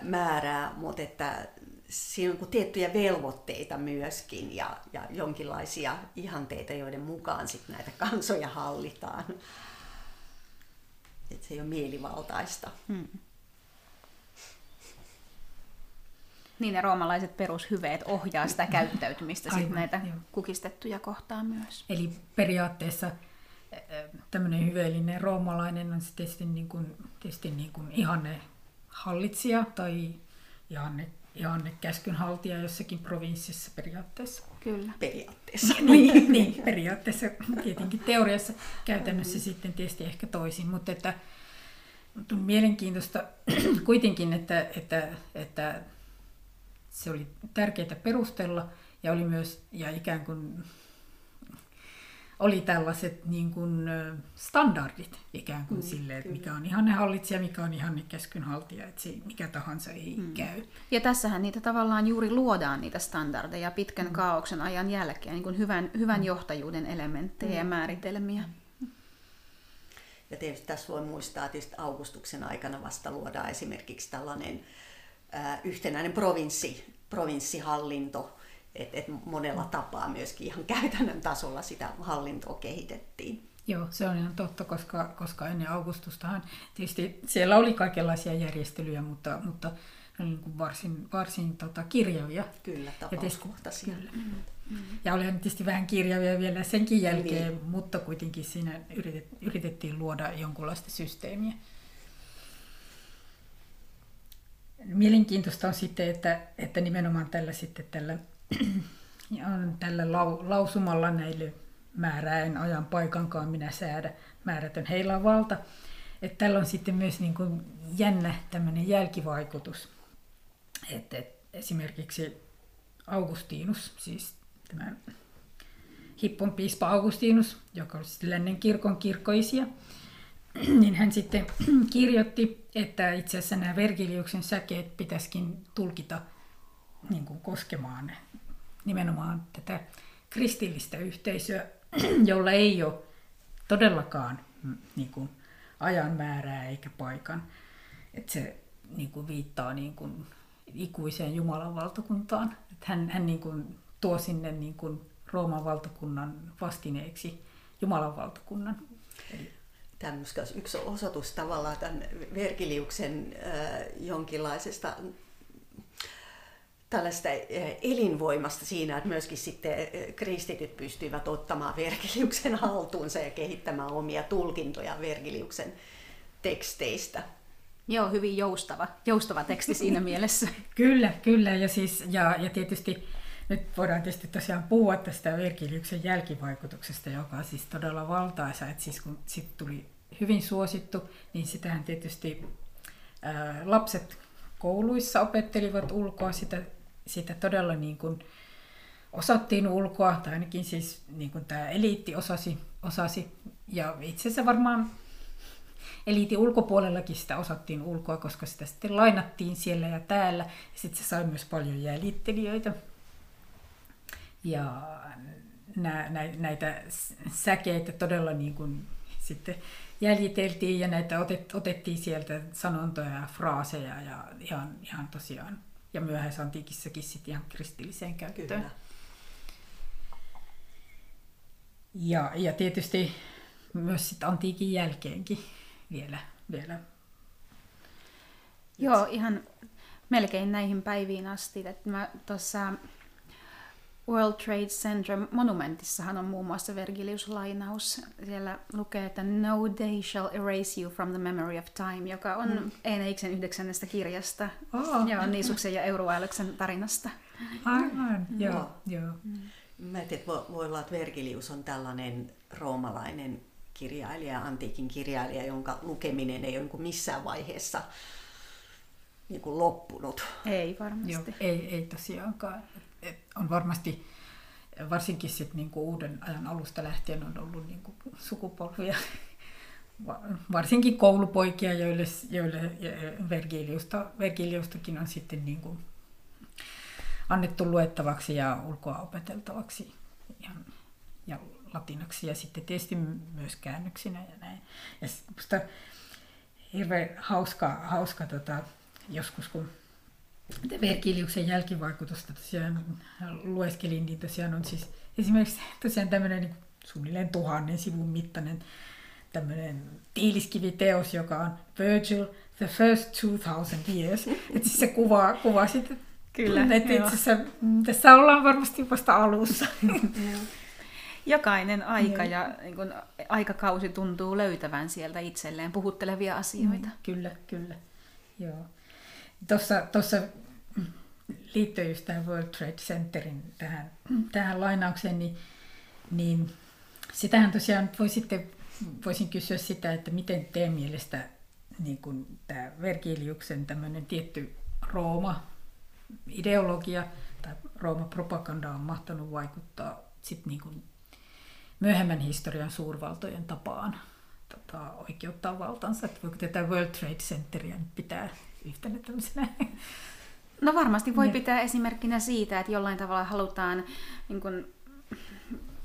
määrää, mutta että siinä on tiettyjä velvoitteita myöskin ja, ja jonkinlaisia ihanteita, joiden mukaan sit näitä kansoja hallitaan. Että se ei ole mielivaltaista. Hmm. Niin ne roomalaiset perushyveet ohjaa sitä käyttäytymistä Aivan, sit näitä jo. kukistettuja kohtaan myös. Eli periaatteessa tämmöinen hyveellinen roomalainen on tietysti, niin kuin, tietysti niin kuin ihanne hallitsija tai ihanne Johanne käskynhaltija jossakin provinssissa periaatteessa. Kyllä. Periaatteessa. niin, niin, periaatteessa tietenkin teoriassa, käytännössä mm. sitten tietysti ehkä toisin, mutta että mutta on mielenkiintoista kuitenkin, että, että, että se oli tärkeää perustella ja oli myös ja ikään kuin oli tällaiset niin kuin standardit ikään kuin mm, sille, että mikä on ihan ne hallitsija, mikä on ihan ne käskynhaltija, että se mikä tahansa ei mm. käy. Ja tässähän niitä tavallaan juuri luodaan niitä standardeja pitkän mm. kaauksen ajan jälkeen, niin kuin hyvän, hyvän mm. johtajuuden elementtejä mm. ja määritelmiä. Ja tietysti tässä voi muistaa, että Augustuksen aikana vasta luodaan esimerkiksi tällainen äh, yhtenäinen provinssi, provinssihallinto, että et monella tapaa myöskin ihan käytännön tasolla sitä hallintoa kehitettiin. Joo, se on ihan totta, koska, koska ennen Augustustahan tietysti siellä oli kaikenlaisia järjestelyjä, mutta, mutta ne oli niin kuin varsin, varsin tota, kirjavia. Kyllä, tapauskohtaisia. Kyllä. Mm. Ja olihan tietysti vähän kirjavia vielä senkin jälkeen, niin. mutta kuitenkin siinä yritet, yritettiin luoda jonkunlaista systeemiä. Mielenkiintoista on sitten, että, että nimenomaan tällä, sitten, tällä ja tällä lau, lausumalla näille määräen ajan paikankaan minä säädä, määrätön heillä on valta. Että tällä on sitten myös niin kuin jännä tämmöinen jälkivaikutus. Että et esimerkiksi Augustinus, siis tämä Hippon piispa Augustinus, joka oli siis lännen kirkon kirkkoisia, niin hän sitten kirjoitti, että itse asiassa nämä Vergiliuksen säkeet pitäisikin tulkita niin kuin koskemaan nimenomaan tätä kristillistä yhteisöä, jolla ei ole todellakaan mm, niin kuin, ajan määrää eikä paikan. Että se niin kuin, viittaa niin kuin, ikuiseen Jumalan valtakuntaan. Että hän hän niin kuin, tuo sinne niin kuin, Rooman valtakunnan vastineeksi Jumalan valtakunnan. Tämä on yksi osoitus tavallaan tämän Vergiliuksen äh, jonkinlaisesta tällaista eh, elinvoimasta siinä, että myöskin sitten eh, kristityt pystyivät ottamaan Vergiliuksen haltuunsa ja kehittämään omia tulkintoja Vergiliuksen teksteistä. Joo, hyvin joustava, joustava teksti siinä mielessä. Kyllä, kyllä. Ja, siis, ja, ja tietysti nyt voidaan tietysti tosiaan puhua tästä Vergiliuksen jälkivaikutuksesta, joka on siis todella valtaisa. Että siis kun sit tuli hyvin suosittu, niin sitähän tietysti ää, lapset kouluissa opettelivat ulkoa sitä sitä todella niin kuin osattiin ulkoa, tai ainakin siis niin kuin tämä eliitti osasi, osasi. Ja itse asiassa varmaan eliitin ulkopuolellakin sitä osattiin ulkoa, koska sitä sitten lainattiin siellä ja täällä. Ja sitten se sai myös paljon jäljittelijöitä. Ja nä, nä, näitä säkeitä todella niin kuin sitten jäljiteltiin ja näitä otet, otettiin sieltä sanontoja ja fraaseja ja ihan, ihan tosiaan ja myöhäisantiikissakin sitten ihan kristilliseen käyttöön. Kyllä. Ja, ja tietysti myös sit antiikin jälkeenkin vielä. vielä. Joo, ihan melkein näihin päiviin asti. Että mä tuossa World Trade Center monumentissahan on muun muassa Vergilius-lainaus. Siellä lukee, että No day shall erase you from the memory of time, joka on mm. Eneiksen yhdeksännestä kirjasta oh. ja Niisuksen ja Euroälyksen tarinasta. Aivan, mm. joo. joo. Mm. Mä tiedän, että voi olla, että Vergilius on tällainen roomalainen kirjailija, antiikin kirjailija, jonka lukeminen ei ole niin missään vaiheessa niin kuin loppunut. Ei varmasti. Joo, ei, ei tosiaankaan. On varmasti, varsinkin sit niinku uuden ajan alusta lähtien on ollut niinku sukupolvia, varsinkin koulupoikia, joille, joille Vergiliusta, Vergiliustakin on sitten niinku annettu luettavaksi ja ulkoa opeteltavaksi ja, ja latinaksi ja sitten tietysti myös käännöksinä ja näin. Ja hirveän hauska, hauska tota, joskus, kun Vergiliuksen jälkivaikutusta tosiaan lueskelin, niin tosiaan on siis esimerkiksi tosiaan tämmöinen niin suunnilleen tuhannen sivun mittainen tämmöinen tiiliskiviteos, joka on Virgil, The First 2000 Years. Että siis se kuvaa, kuvaa sitten, Kyllä, että itse asiassa tässä ollaan varmasti vasta alussa. Jokainen aika ja niin kun, aikakausi tuntuu löytävän sieltä itselleen puhuttelevia asioita. Mm, kyllä, kyllä. Joo. Tuossa, tuossa liittyen tähän World Trade Centerin tähän, tähän lainaukseen, niin, niin sitähän tosiaan voi sitten, voisin kysyä sitä, että miten teidän mielestä niin kuin tämä Vergiliuksen tämmöinen tietty Rooma-ideologia tai Rooma-propaganda on mahtanut vaikuttaa sit niin kuin myöhemmän historian suurvaltojen tapaan tota, oikeuttaa valtansa. Että voiko tätä World Trade Centeria pitää yhtenä tämmöisenä No varmasti voi pitää esimerkkinä siitä, että jollain tavalla halutaan niin kuin,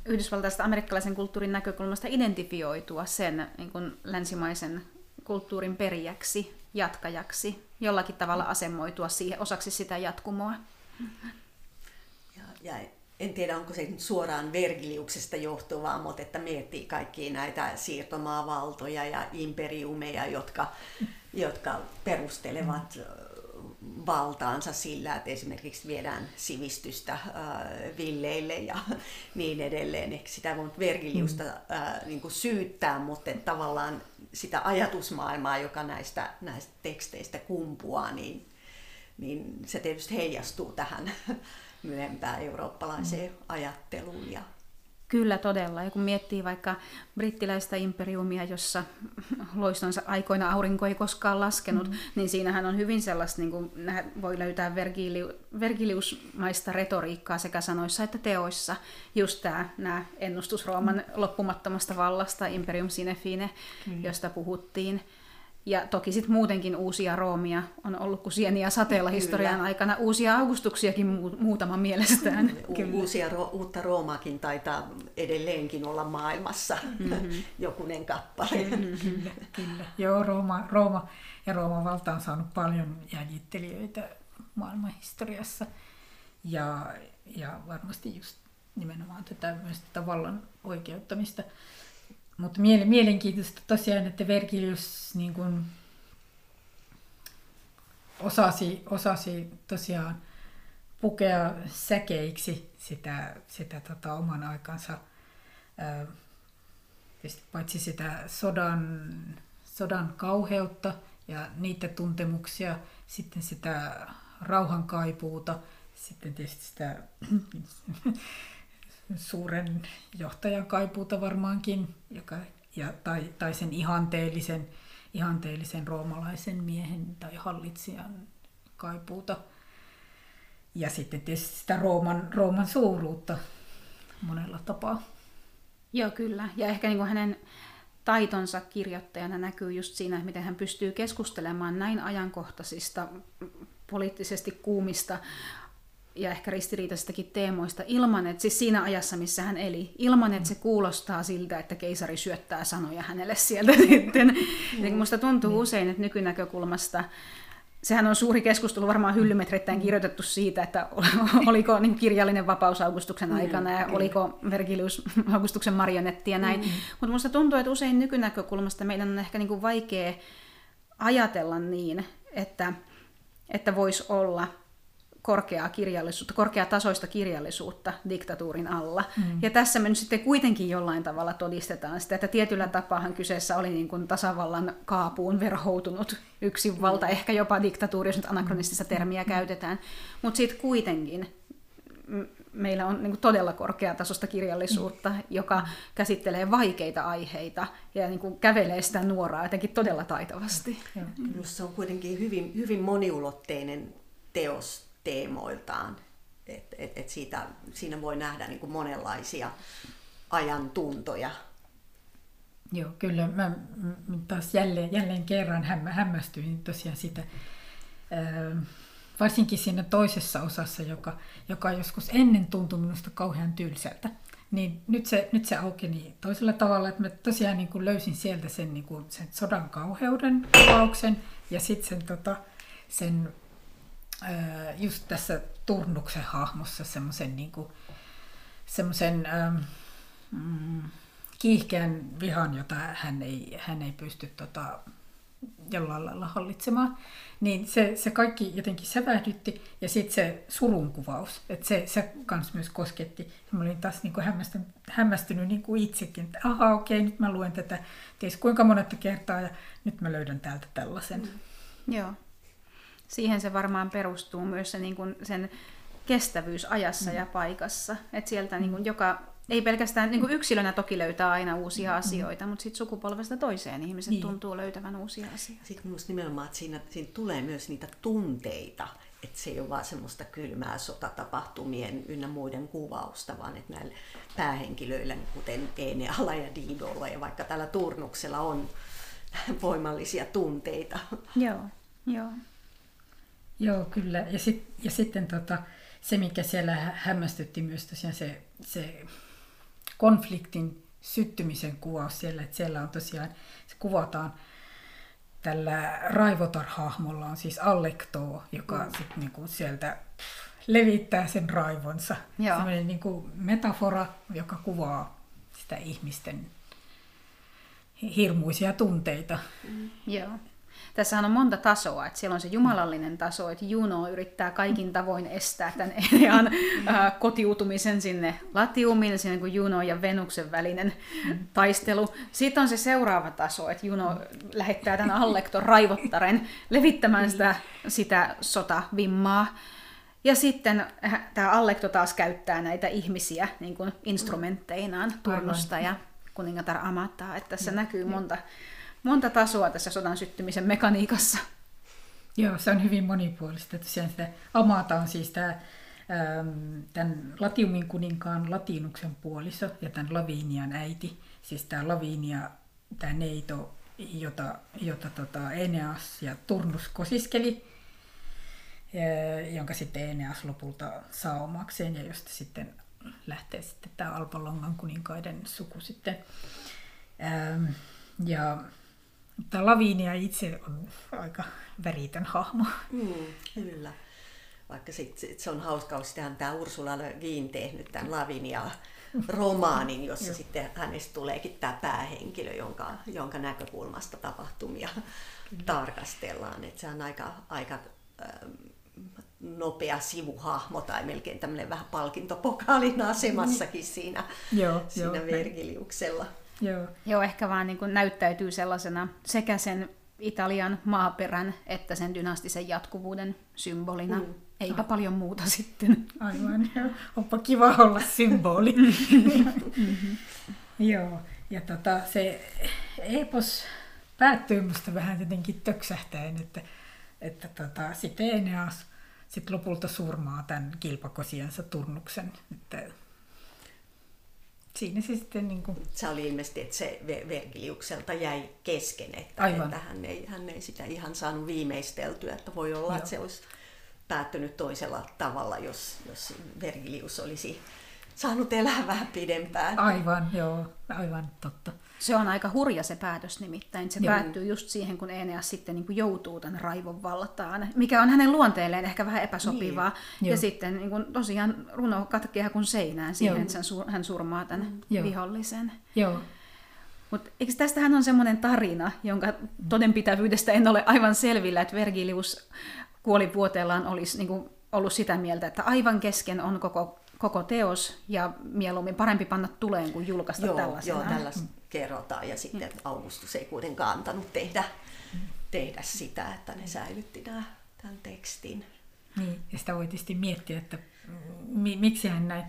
yhdysvaltaista amerikkalaisen kulttuurin näkökulmasta identifioitua sen niin kuin, länsimaisen kulttuurin perijäksi, jatkajaksi, jollakin tavalla asemoitua siihen osaksi sitä jatkumoa. Ja, ja en tiedä, onko se nyt suoraan Vergiliuksesta johtuvaa, mutta että miettii kaikkia näitä siirtomaavaltoja ja imperiumeja, jotka, jotka perustelevat valtaansa sillä, että esimerkiksi viedään sivistystä äh, villeille ja niin edelleen. Ehkä sitä voi Vergiliusta äh, niin kuin syyttää, mutta tavallaan sitä ajatusmaailmaa, joka näistä, näistä teksteistä kumpuaa, niin, niin se tietysti heijastuu tähän myöhempään eurooppalaiseen mm. ajatteluun ja Kyllä todella. Ja kun miettii vaikka brittiläistä imperiumia, jossa loistonsa aikoina aurinko ei koskaan laskenut, mm. niin siinähän on hyvin sellaista, niin kuin voi löytää vergili, vergiliusmaista retoriikkaa sekä sanoissa että teoissa. Just tämä, nämä ennustus Rooman mm. loppumattomasta vallasta, Imperium Sine Fine, mm. josta puhuttiin. Ja toki sitten muutenkin uusia roomia on ollut kuin sieniä sateella Kyllä. historian aikana. Uusia augustuksiakin mu- muutama mielestään. U- uusia, uutta Roomaakin taitaa edelleenkin olla maailmassa mm-hmm. jokunen kappale. Kyllä, kyllä, kyllä. Joo, Rooma, Rooma ja Rooman valta on saanut paljon jäljittelijöitä maailman historiassa. Ja, ja varmasti just nimenomaan tätä myös tätä vallan oikeuttamista. Mutta mielenkiintoista tosiaan, että Vergilius niin kun osasi, osasi tosiaan pukea säkeiksi sitä, sitä tota oman aikansa, ää, paitsi sitä sodan, sodan kauheutta ja niitä tuntemuksia, sitten sitä rauhan kaipuuta, sitten tietysti sitä suuren johtajan kaipuuta varmaankin, joka, ja, tai, tai sen ihanteellisen, ihanteellisen roomalaisen miehen tai hallitsijan kaipuuta. Ja sitten tietysti sitä Rooman, Rooman suuruutta monella tapaa. Joo, kyllä. Ja ehkä niin kuin hänen taitonsa kirjoittajana näkyy just siinä, miten hän pystyy keskustelemaan näin ajankohtaisista, poliittisesti kuumista ja ehkä ristiriitaisistakin teemoista ilman, että siis siinä ajassa, missä hän eli, ilman, että se kuulostaa siltä, että keisari syöttää sanoja hänelle sieltä sitten. Mm. Musta tuntuu mm. usein, että nykynäkökulmasta sehän on suuri keskustelu varmaan hyllymetreittäin kirjoitettu siitä, että oliko niin kirjallinen vapaus Augustuksen aikana ja oliko Vergilius Augustuksen marionetti ja näin. Mm. Mutta musta tuntuu, että usein nykynäkökulmasta meidän on ehkä niin kuin vaikea ajatella niin, että, että voisi olla korkeaa kirjallisuutta, korkeatasoista kirjallisuutta diktatuurin alla. Mm. Ja tässä me nyt sitten kuitenkin jollain tavalla todistetaan sitä, että tietyllä tapaahan kyseessä oli niin kuin tasavallan kaapuun verhoutunut yksinvalta, mm. ehkä jopa diktatuuri, jos nyt anakronistista termiä mm. käytetään. Mutta sitten kuitenkin meillä on niin kuin todella korkeatasosta kirjallisuutta, mm. joka käsittelee vaikeita aiheita ja niin kuin kävelee sitä nuoraa jotenkin todella taitavasti. Mm. Se on kuitenkin hyvin, hyvin moniulotteinen teos teemoiltaan. Et, et, et siitä, siinä voi nähdä niin kuin monenlaisia ajan tuntoja. Joo, kyllä. Mä taas jälleen, jälleen kerran hämmä, hämmästyin tosiaan sitä, varsinkin siinä toisessa osassa, joka, joka joskus ennen tuntui minusta kauhean tylsältä. Niin nyt se, nyt se aukeni toisella tavalla, että mä tosiaan niin kuin löysin sieltä sen, niin kuin sen sodan kauheuden kuvauksen ja sitten sen, tota, sen just tässä Turnuksen hahmossa semmoisen niin kuin, semmoisen, mm, kiihkeän vihan, jota hän ei, hän ei pysty tota, jollain lailla hallitsemaan, niin se, se kaikki jotenkin sävähdytti ja sitten se surun kuvaus, että se, se kans myös kosketti. Mä olin taas niin kuin hämmästynyt, hämmästynyt niin kuin itsekin, että aha okei, nyt mä luen tätä ties kuinka monetta kertaa ja nyt mä löydän täältä tällaisen. Mm. Joo. Siihen se varmaan perustuu myös se, niin kuin sen kestävyys ajassa mm. ja paikassa. Että sieltä niin kuin joka ei pelkästään niin kuin yksilönä toki löytää aina uusia mm-hmm. asioita, mutta sitten sukupolvesta toiseen ihmiset niin. tuntuu löytävän uusia asioita. Sitten minusta nimenomaan, että siinä, siinä tulee myös niitä tunteita, että se ei ole vaan semmoista kylmää sotatapahtumien ynnä muiden kuvausta, vaan että näillä päähenkilöillä, kuten Enealla ja Diidolla ja vaikka tällä turnuksella on voimallisia tunteita. Joo, joo. Joo, kyllä. Ja, sit, ja sitten tota, se, mikä siellä hämmästytti myös tosiaan se, se konfliktin syttymisen kuvaus siellä, että siellä on tosiaan, se kuvataan tällä Raivotar-hahmolla on siis Allekto, joka mm. sit niinku sieltä levittää sen raivonsa. Joo. Sellainen niinku metafora, joka kuvaa sitä ihmisten hirmuisia tunteita. Mm. Joo. Tässä on monta tasoa, että siellä on se jumalallinen taso, että Juno yrittää kaikin tavoin estää tämän Enean äh, kotiutumisen sinne Latiumiin, sinne kuin Juno ja Venuksen välinen taistelu. Sitten on se seuraava taso, että Juno lähettää tämän Allekton raivottaren levittämään sitä, sitä sotavimmaa. Ja sitten tämä Allekto taas käyttää näitä ihmisiä niin kuin instrumentteinaan, turnusta ja kuningatar Amataa, että tässä näkyy monta, monta tasoa tässä sodan syttymisen mekaniikassa. Joo, se on hyvin monipuolista. Tosiaan sitä Amata on siis tämä, tämän Latiumin kuninkaan Latinuksen puoliso ja tämän Lavinian äiti. Siis tämä Lavinia, tämä neito, jota, jota tota Eneas ja Turnus kosiskeli, jonka sitten Eneas lopulta saa omakseen ja josta sitten lähtee sitten tämä Alpalongan kuninkaiden suku sitten. Ja Tämä Lavinia itse on aika väritön hahmo. Mm, kyllä. Vaikka sit, sit se on hauskaa, sitähän tämä Ursula Le Guin tehnyt tämän Lavinia romaanin, jossa sitten hänestä tuleekin tämä päähenkilö, jonka, jonka näkökulmasta tapahtumia Kyllä. tarkastellaan. Et se on aika, aika ähm, nopea sivuhahmo tai melkein tämmöinen vähän palkintopokaalin asemassakin siinä, joo, siinä joo, Vergiliuksella. Joo. Joo, ehkä vaan niin kuin näyttäytyy sellaisena sekä sen Italian maaperän että sen dynastisen jatkuvuuden symbolina. Mm. Eipä ah. paljon muuta sitten. Aivan, joo. Onpa kiva olla symboli. mm-hmm. joo, ja tota, se epos päättyy musta vähän jotenkin töksähtäen, että, että tota, sitten Eneas sit lopulta surmaa tämän kilpakosiansa tunnuksen. Että siinä se sitten... Niin kuin... Se oli ilmeisesti, että se Vergiliukselta jäi kesken, että, Aivan. että hän, ei, hän ei sitä ihan saanut viimeisteltyä, että voi olla, Joo. että se olisi päättynyt toisella tavalla, jos, jos Vergilius olisi saanut elää vähän pidempään. Aivan, joo, aivan totta. Se on aika hurja se päätös nimittäin. Se Joo. päättyy just siihen, kun Eneas sitten niin kuin joutuu tämän raivon valtaan, mikä on hänen luonteelleen ehkä vähän epäsopivaa. Niin. Ja sitten niin kuin, tosiaan runo katkeaa kuin seinään siihen, Joo. että hän surmaa tämän mm. Joo. vihollisen. Joo. Mutta eikö tästähän on semmoinen tarina, jonka todenpitävyydestä en ole aivan selvillä, että Vergilius kuolivuoteellaan olisi niin kuin, ollut sitä mieltä, että aivan kesken on koko koko teos ja mieluummin parempi panna tuleen kuin julkaista joo, tällaisena. Joo, tällaista mm. kerrotaan ja sitten mm. Augustus ei kuitenkaan antanut tehdä, tehdä sitä, että ne säilytti nämä, tämän tekstin. Niin, ja sitä voi tietysti miettiä, että miksi hän näin,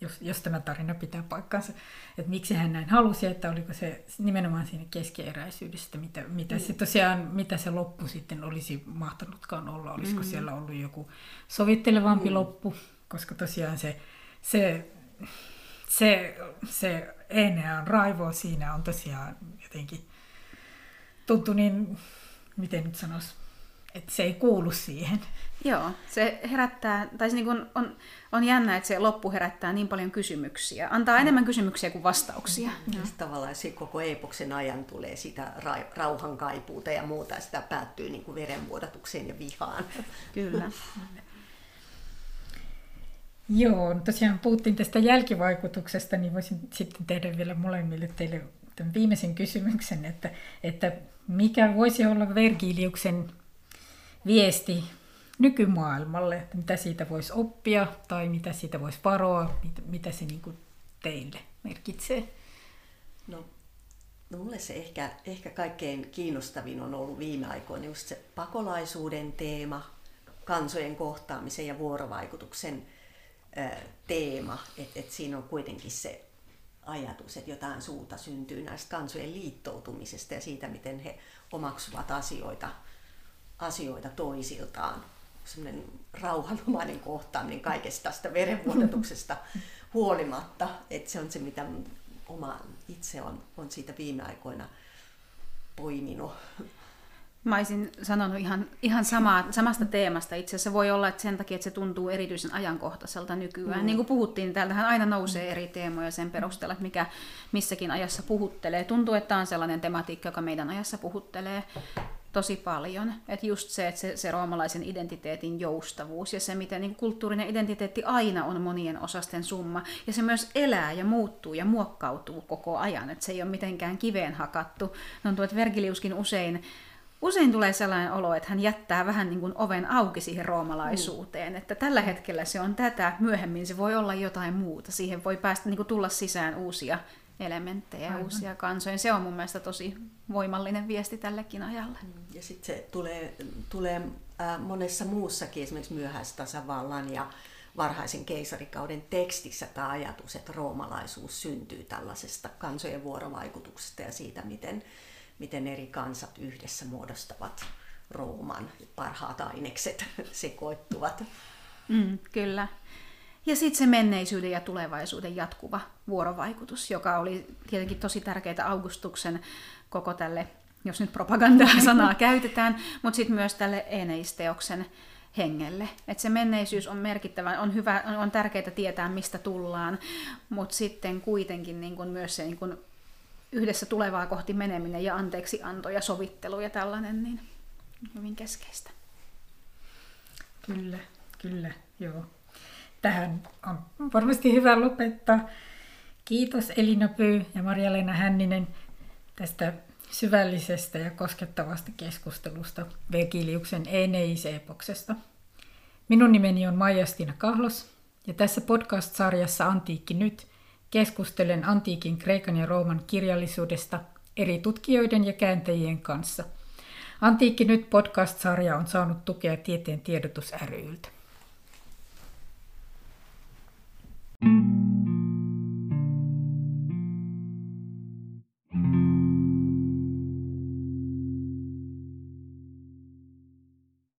jos, jos tämä tarina pitää paikkansa, että miksi hän näin halusi, että oliko se nimenomaan siinä keskeeräisyydestä, mitä, mitä, mm. se tosiaan, mitä se loppu sitten olisi mahtanutkaan olla, olisiko mm. siellä ollut joku sovittelevampi mm. loppu, koska tosiaan se, se, se, se Enean raivo siinä on tosiaan jotenkin tuntu niin, miten nyt sanoisi, että se ei kuulu siihen. Joo, se herättää, tai se niin kuin on, on jännä, että se loppu herättää niin paljon kysymyksiä. Antaa enemmän kysymyksiä kuin vastauksia. Ja tavallaan se koko epoksen ajan tulee sitä ra- rauhan kaipuuta ja muuta, ja sitä päättyy niin kuin verenvuodatukseen ja vihaan. Kyllä. Joo, no tosiaan puhuttiin tästä jälkivaikutuksesta, niin voisin sitten tehdä vielä molemmille teille tämän viimeisen kysymyksen, että, että mikä voisi olla Vergiliuksen viesti nykymaailmalle, että mitä siitä voisi oppia tai mitä siitä voisi varoa, mitä, mitä se niin kuin teille merkitsee? No, no mulle se ehkä, ehkä kaikkein kiinnostavin on ollut viime aikoina just se pakolaisuuden teema, kansojen kohtaamisen ja vuorovaikutuksen teema, että et siinä on kuitenkin se ajatus, että jotain suuta syntyy näistä kansojen liittoutumisesta ja siitä, miten he omaksuvat asioita, asioita toisiltaan. Sellainen rauhanomainen kohtaaminen kaikesta tästä verenvuodatuksesta huolimatta, että se on se, mitä oma itse on, on siitä viime aikoina poiminut. Mä olisin sanonut ihan, ihan samaa, samasta teemasta. Itse asiassa voi olla, että sen takia, että se tuntuu erityisen ajankohtaiselta nykyään. Mm. Niin kuin puhuttiin, täältähän aina nousee eri teemoja sen perusteella, että mikä missäkin ajassa puhuttelee. Tuntuu, että tämä on sellainen tematiikka, joka meidän ajassa puhuttelee tosi paljon. Että just se, että se, se roomalaisen identiteetin joustavuus ja se, miten niin kulttuurinen identiteetti aina on monien osasten summa. Ja se myös elää ja muuttuu ja muokkautuu koko ajan. Että se ei ole mitenkään kiveen hakattu. Tuntuu, että Vergiliuskin usein usein tulee sellainen olo, että hän jättää vähän niin kuin oven auki siihen roomalaisuuteen, mm. että tällä hetkellä se on tätä, myöhemmin se voi olla jotain muuta, siihen voi päästä niin kuin tulla sisään uusia elementtejä, Aivan. uusia kansoja. Se on mun mielestä tosi voimallinen viesti tällekin ajalle. Mm, ja sitten se tulee, tulee äh, monessa muussakin, esimerkiksi myöhäistasavallan ja varhaisen keisarikauden tekstissä tämä ajatus, että roomalaisuus syntyy tällaisesta kansojen vuorovaikutuksesta ja siitä, miten miten eri kansat yhdessä muodostavat Rooman parhaat ainekset sekoittuvat. Mm, kyllä. Ja sitten se menneisyyden ja tulevaisuuden jatkuva vuorovaikutus, joka oli tietenkin tosi tärkeää Augustuksen koko tälle, jos nyt propagandaa-sanaa käytetään, mutta sitten myös tälle Eneisteoksen hengelle. Et se menneisyys on merkittävä, on, hyvä, on tärkeää tietää, mistä tullaan, mutta sitten kuitenkin niin kun myös se niin kun yhdessä tulevaa kohti meneminen ja anteeksi anto ja sovittelu ja tällainen, niin hyvin keskeistä. Kyllä, kyllä, joo. Tähän on varmasti hyvä lopettaa. Kiitos Elina Pyy ja Maria-Leena Hänninen tästä syvällisestä ja koskettavasta keskustelusta Vergiliuksen Eneis-epoksesta. Minun nimeni on Maija-Stina Kahlos ja tässä podcast-sarjassa Antiikki nyt – keskustelen antiikin Kreikan ja Rooman kirjallisuudesta eri tutkijoiden ja kääntäjien kanssa. Antiikki nyt podcast-sarja on saanut tukea Tieteen tiedotus ryltä. Mm.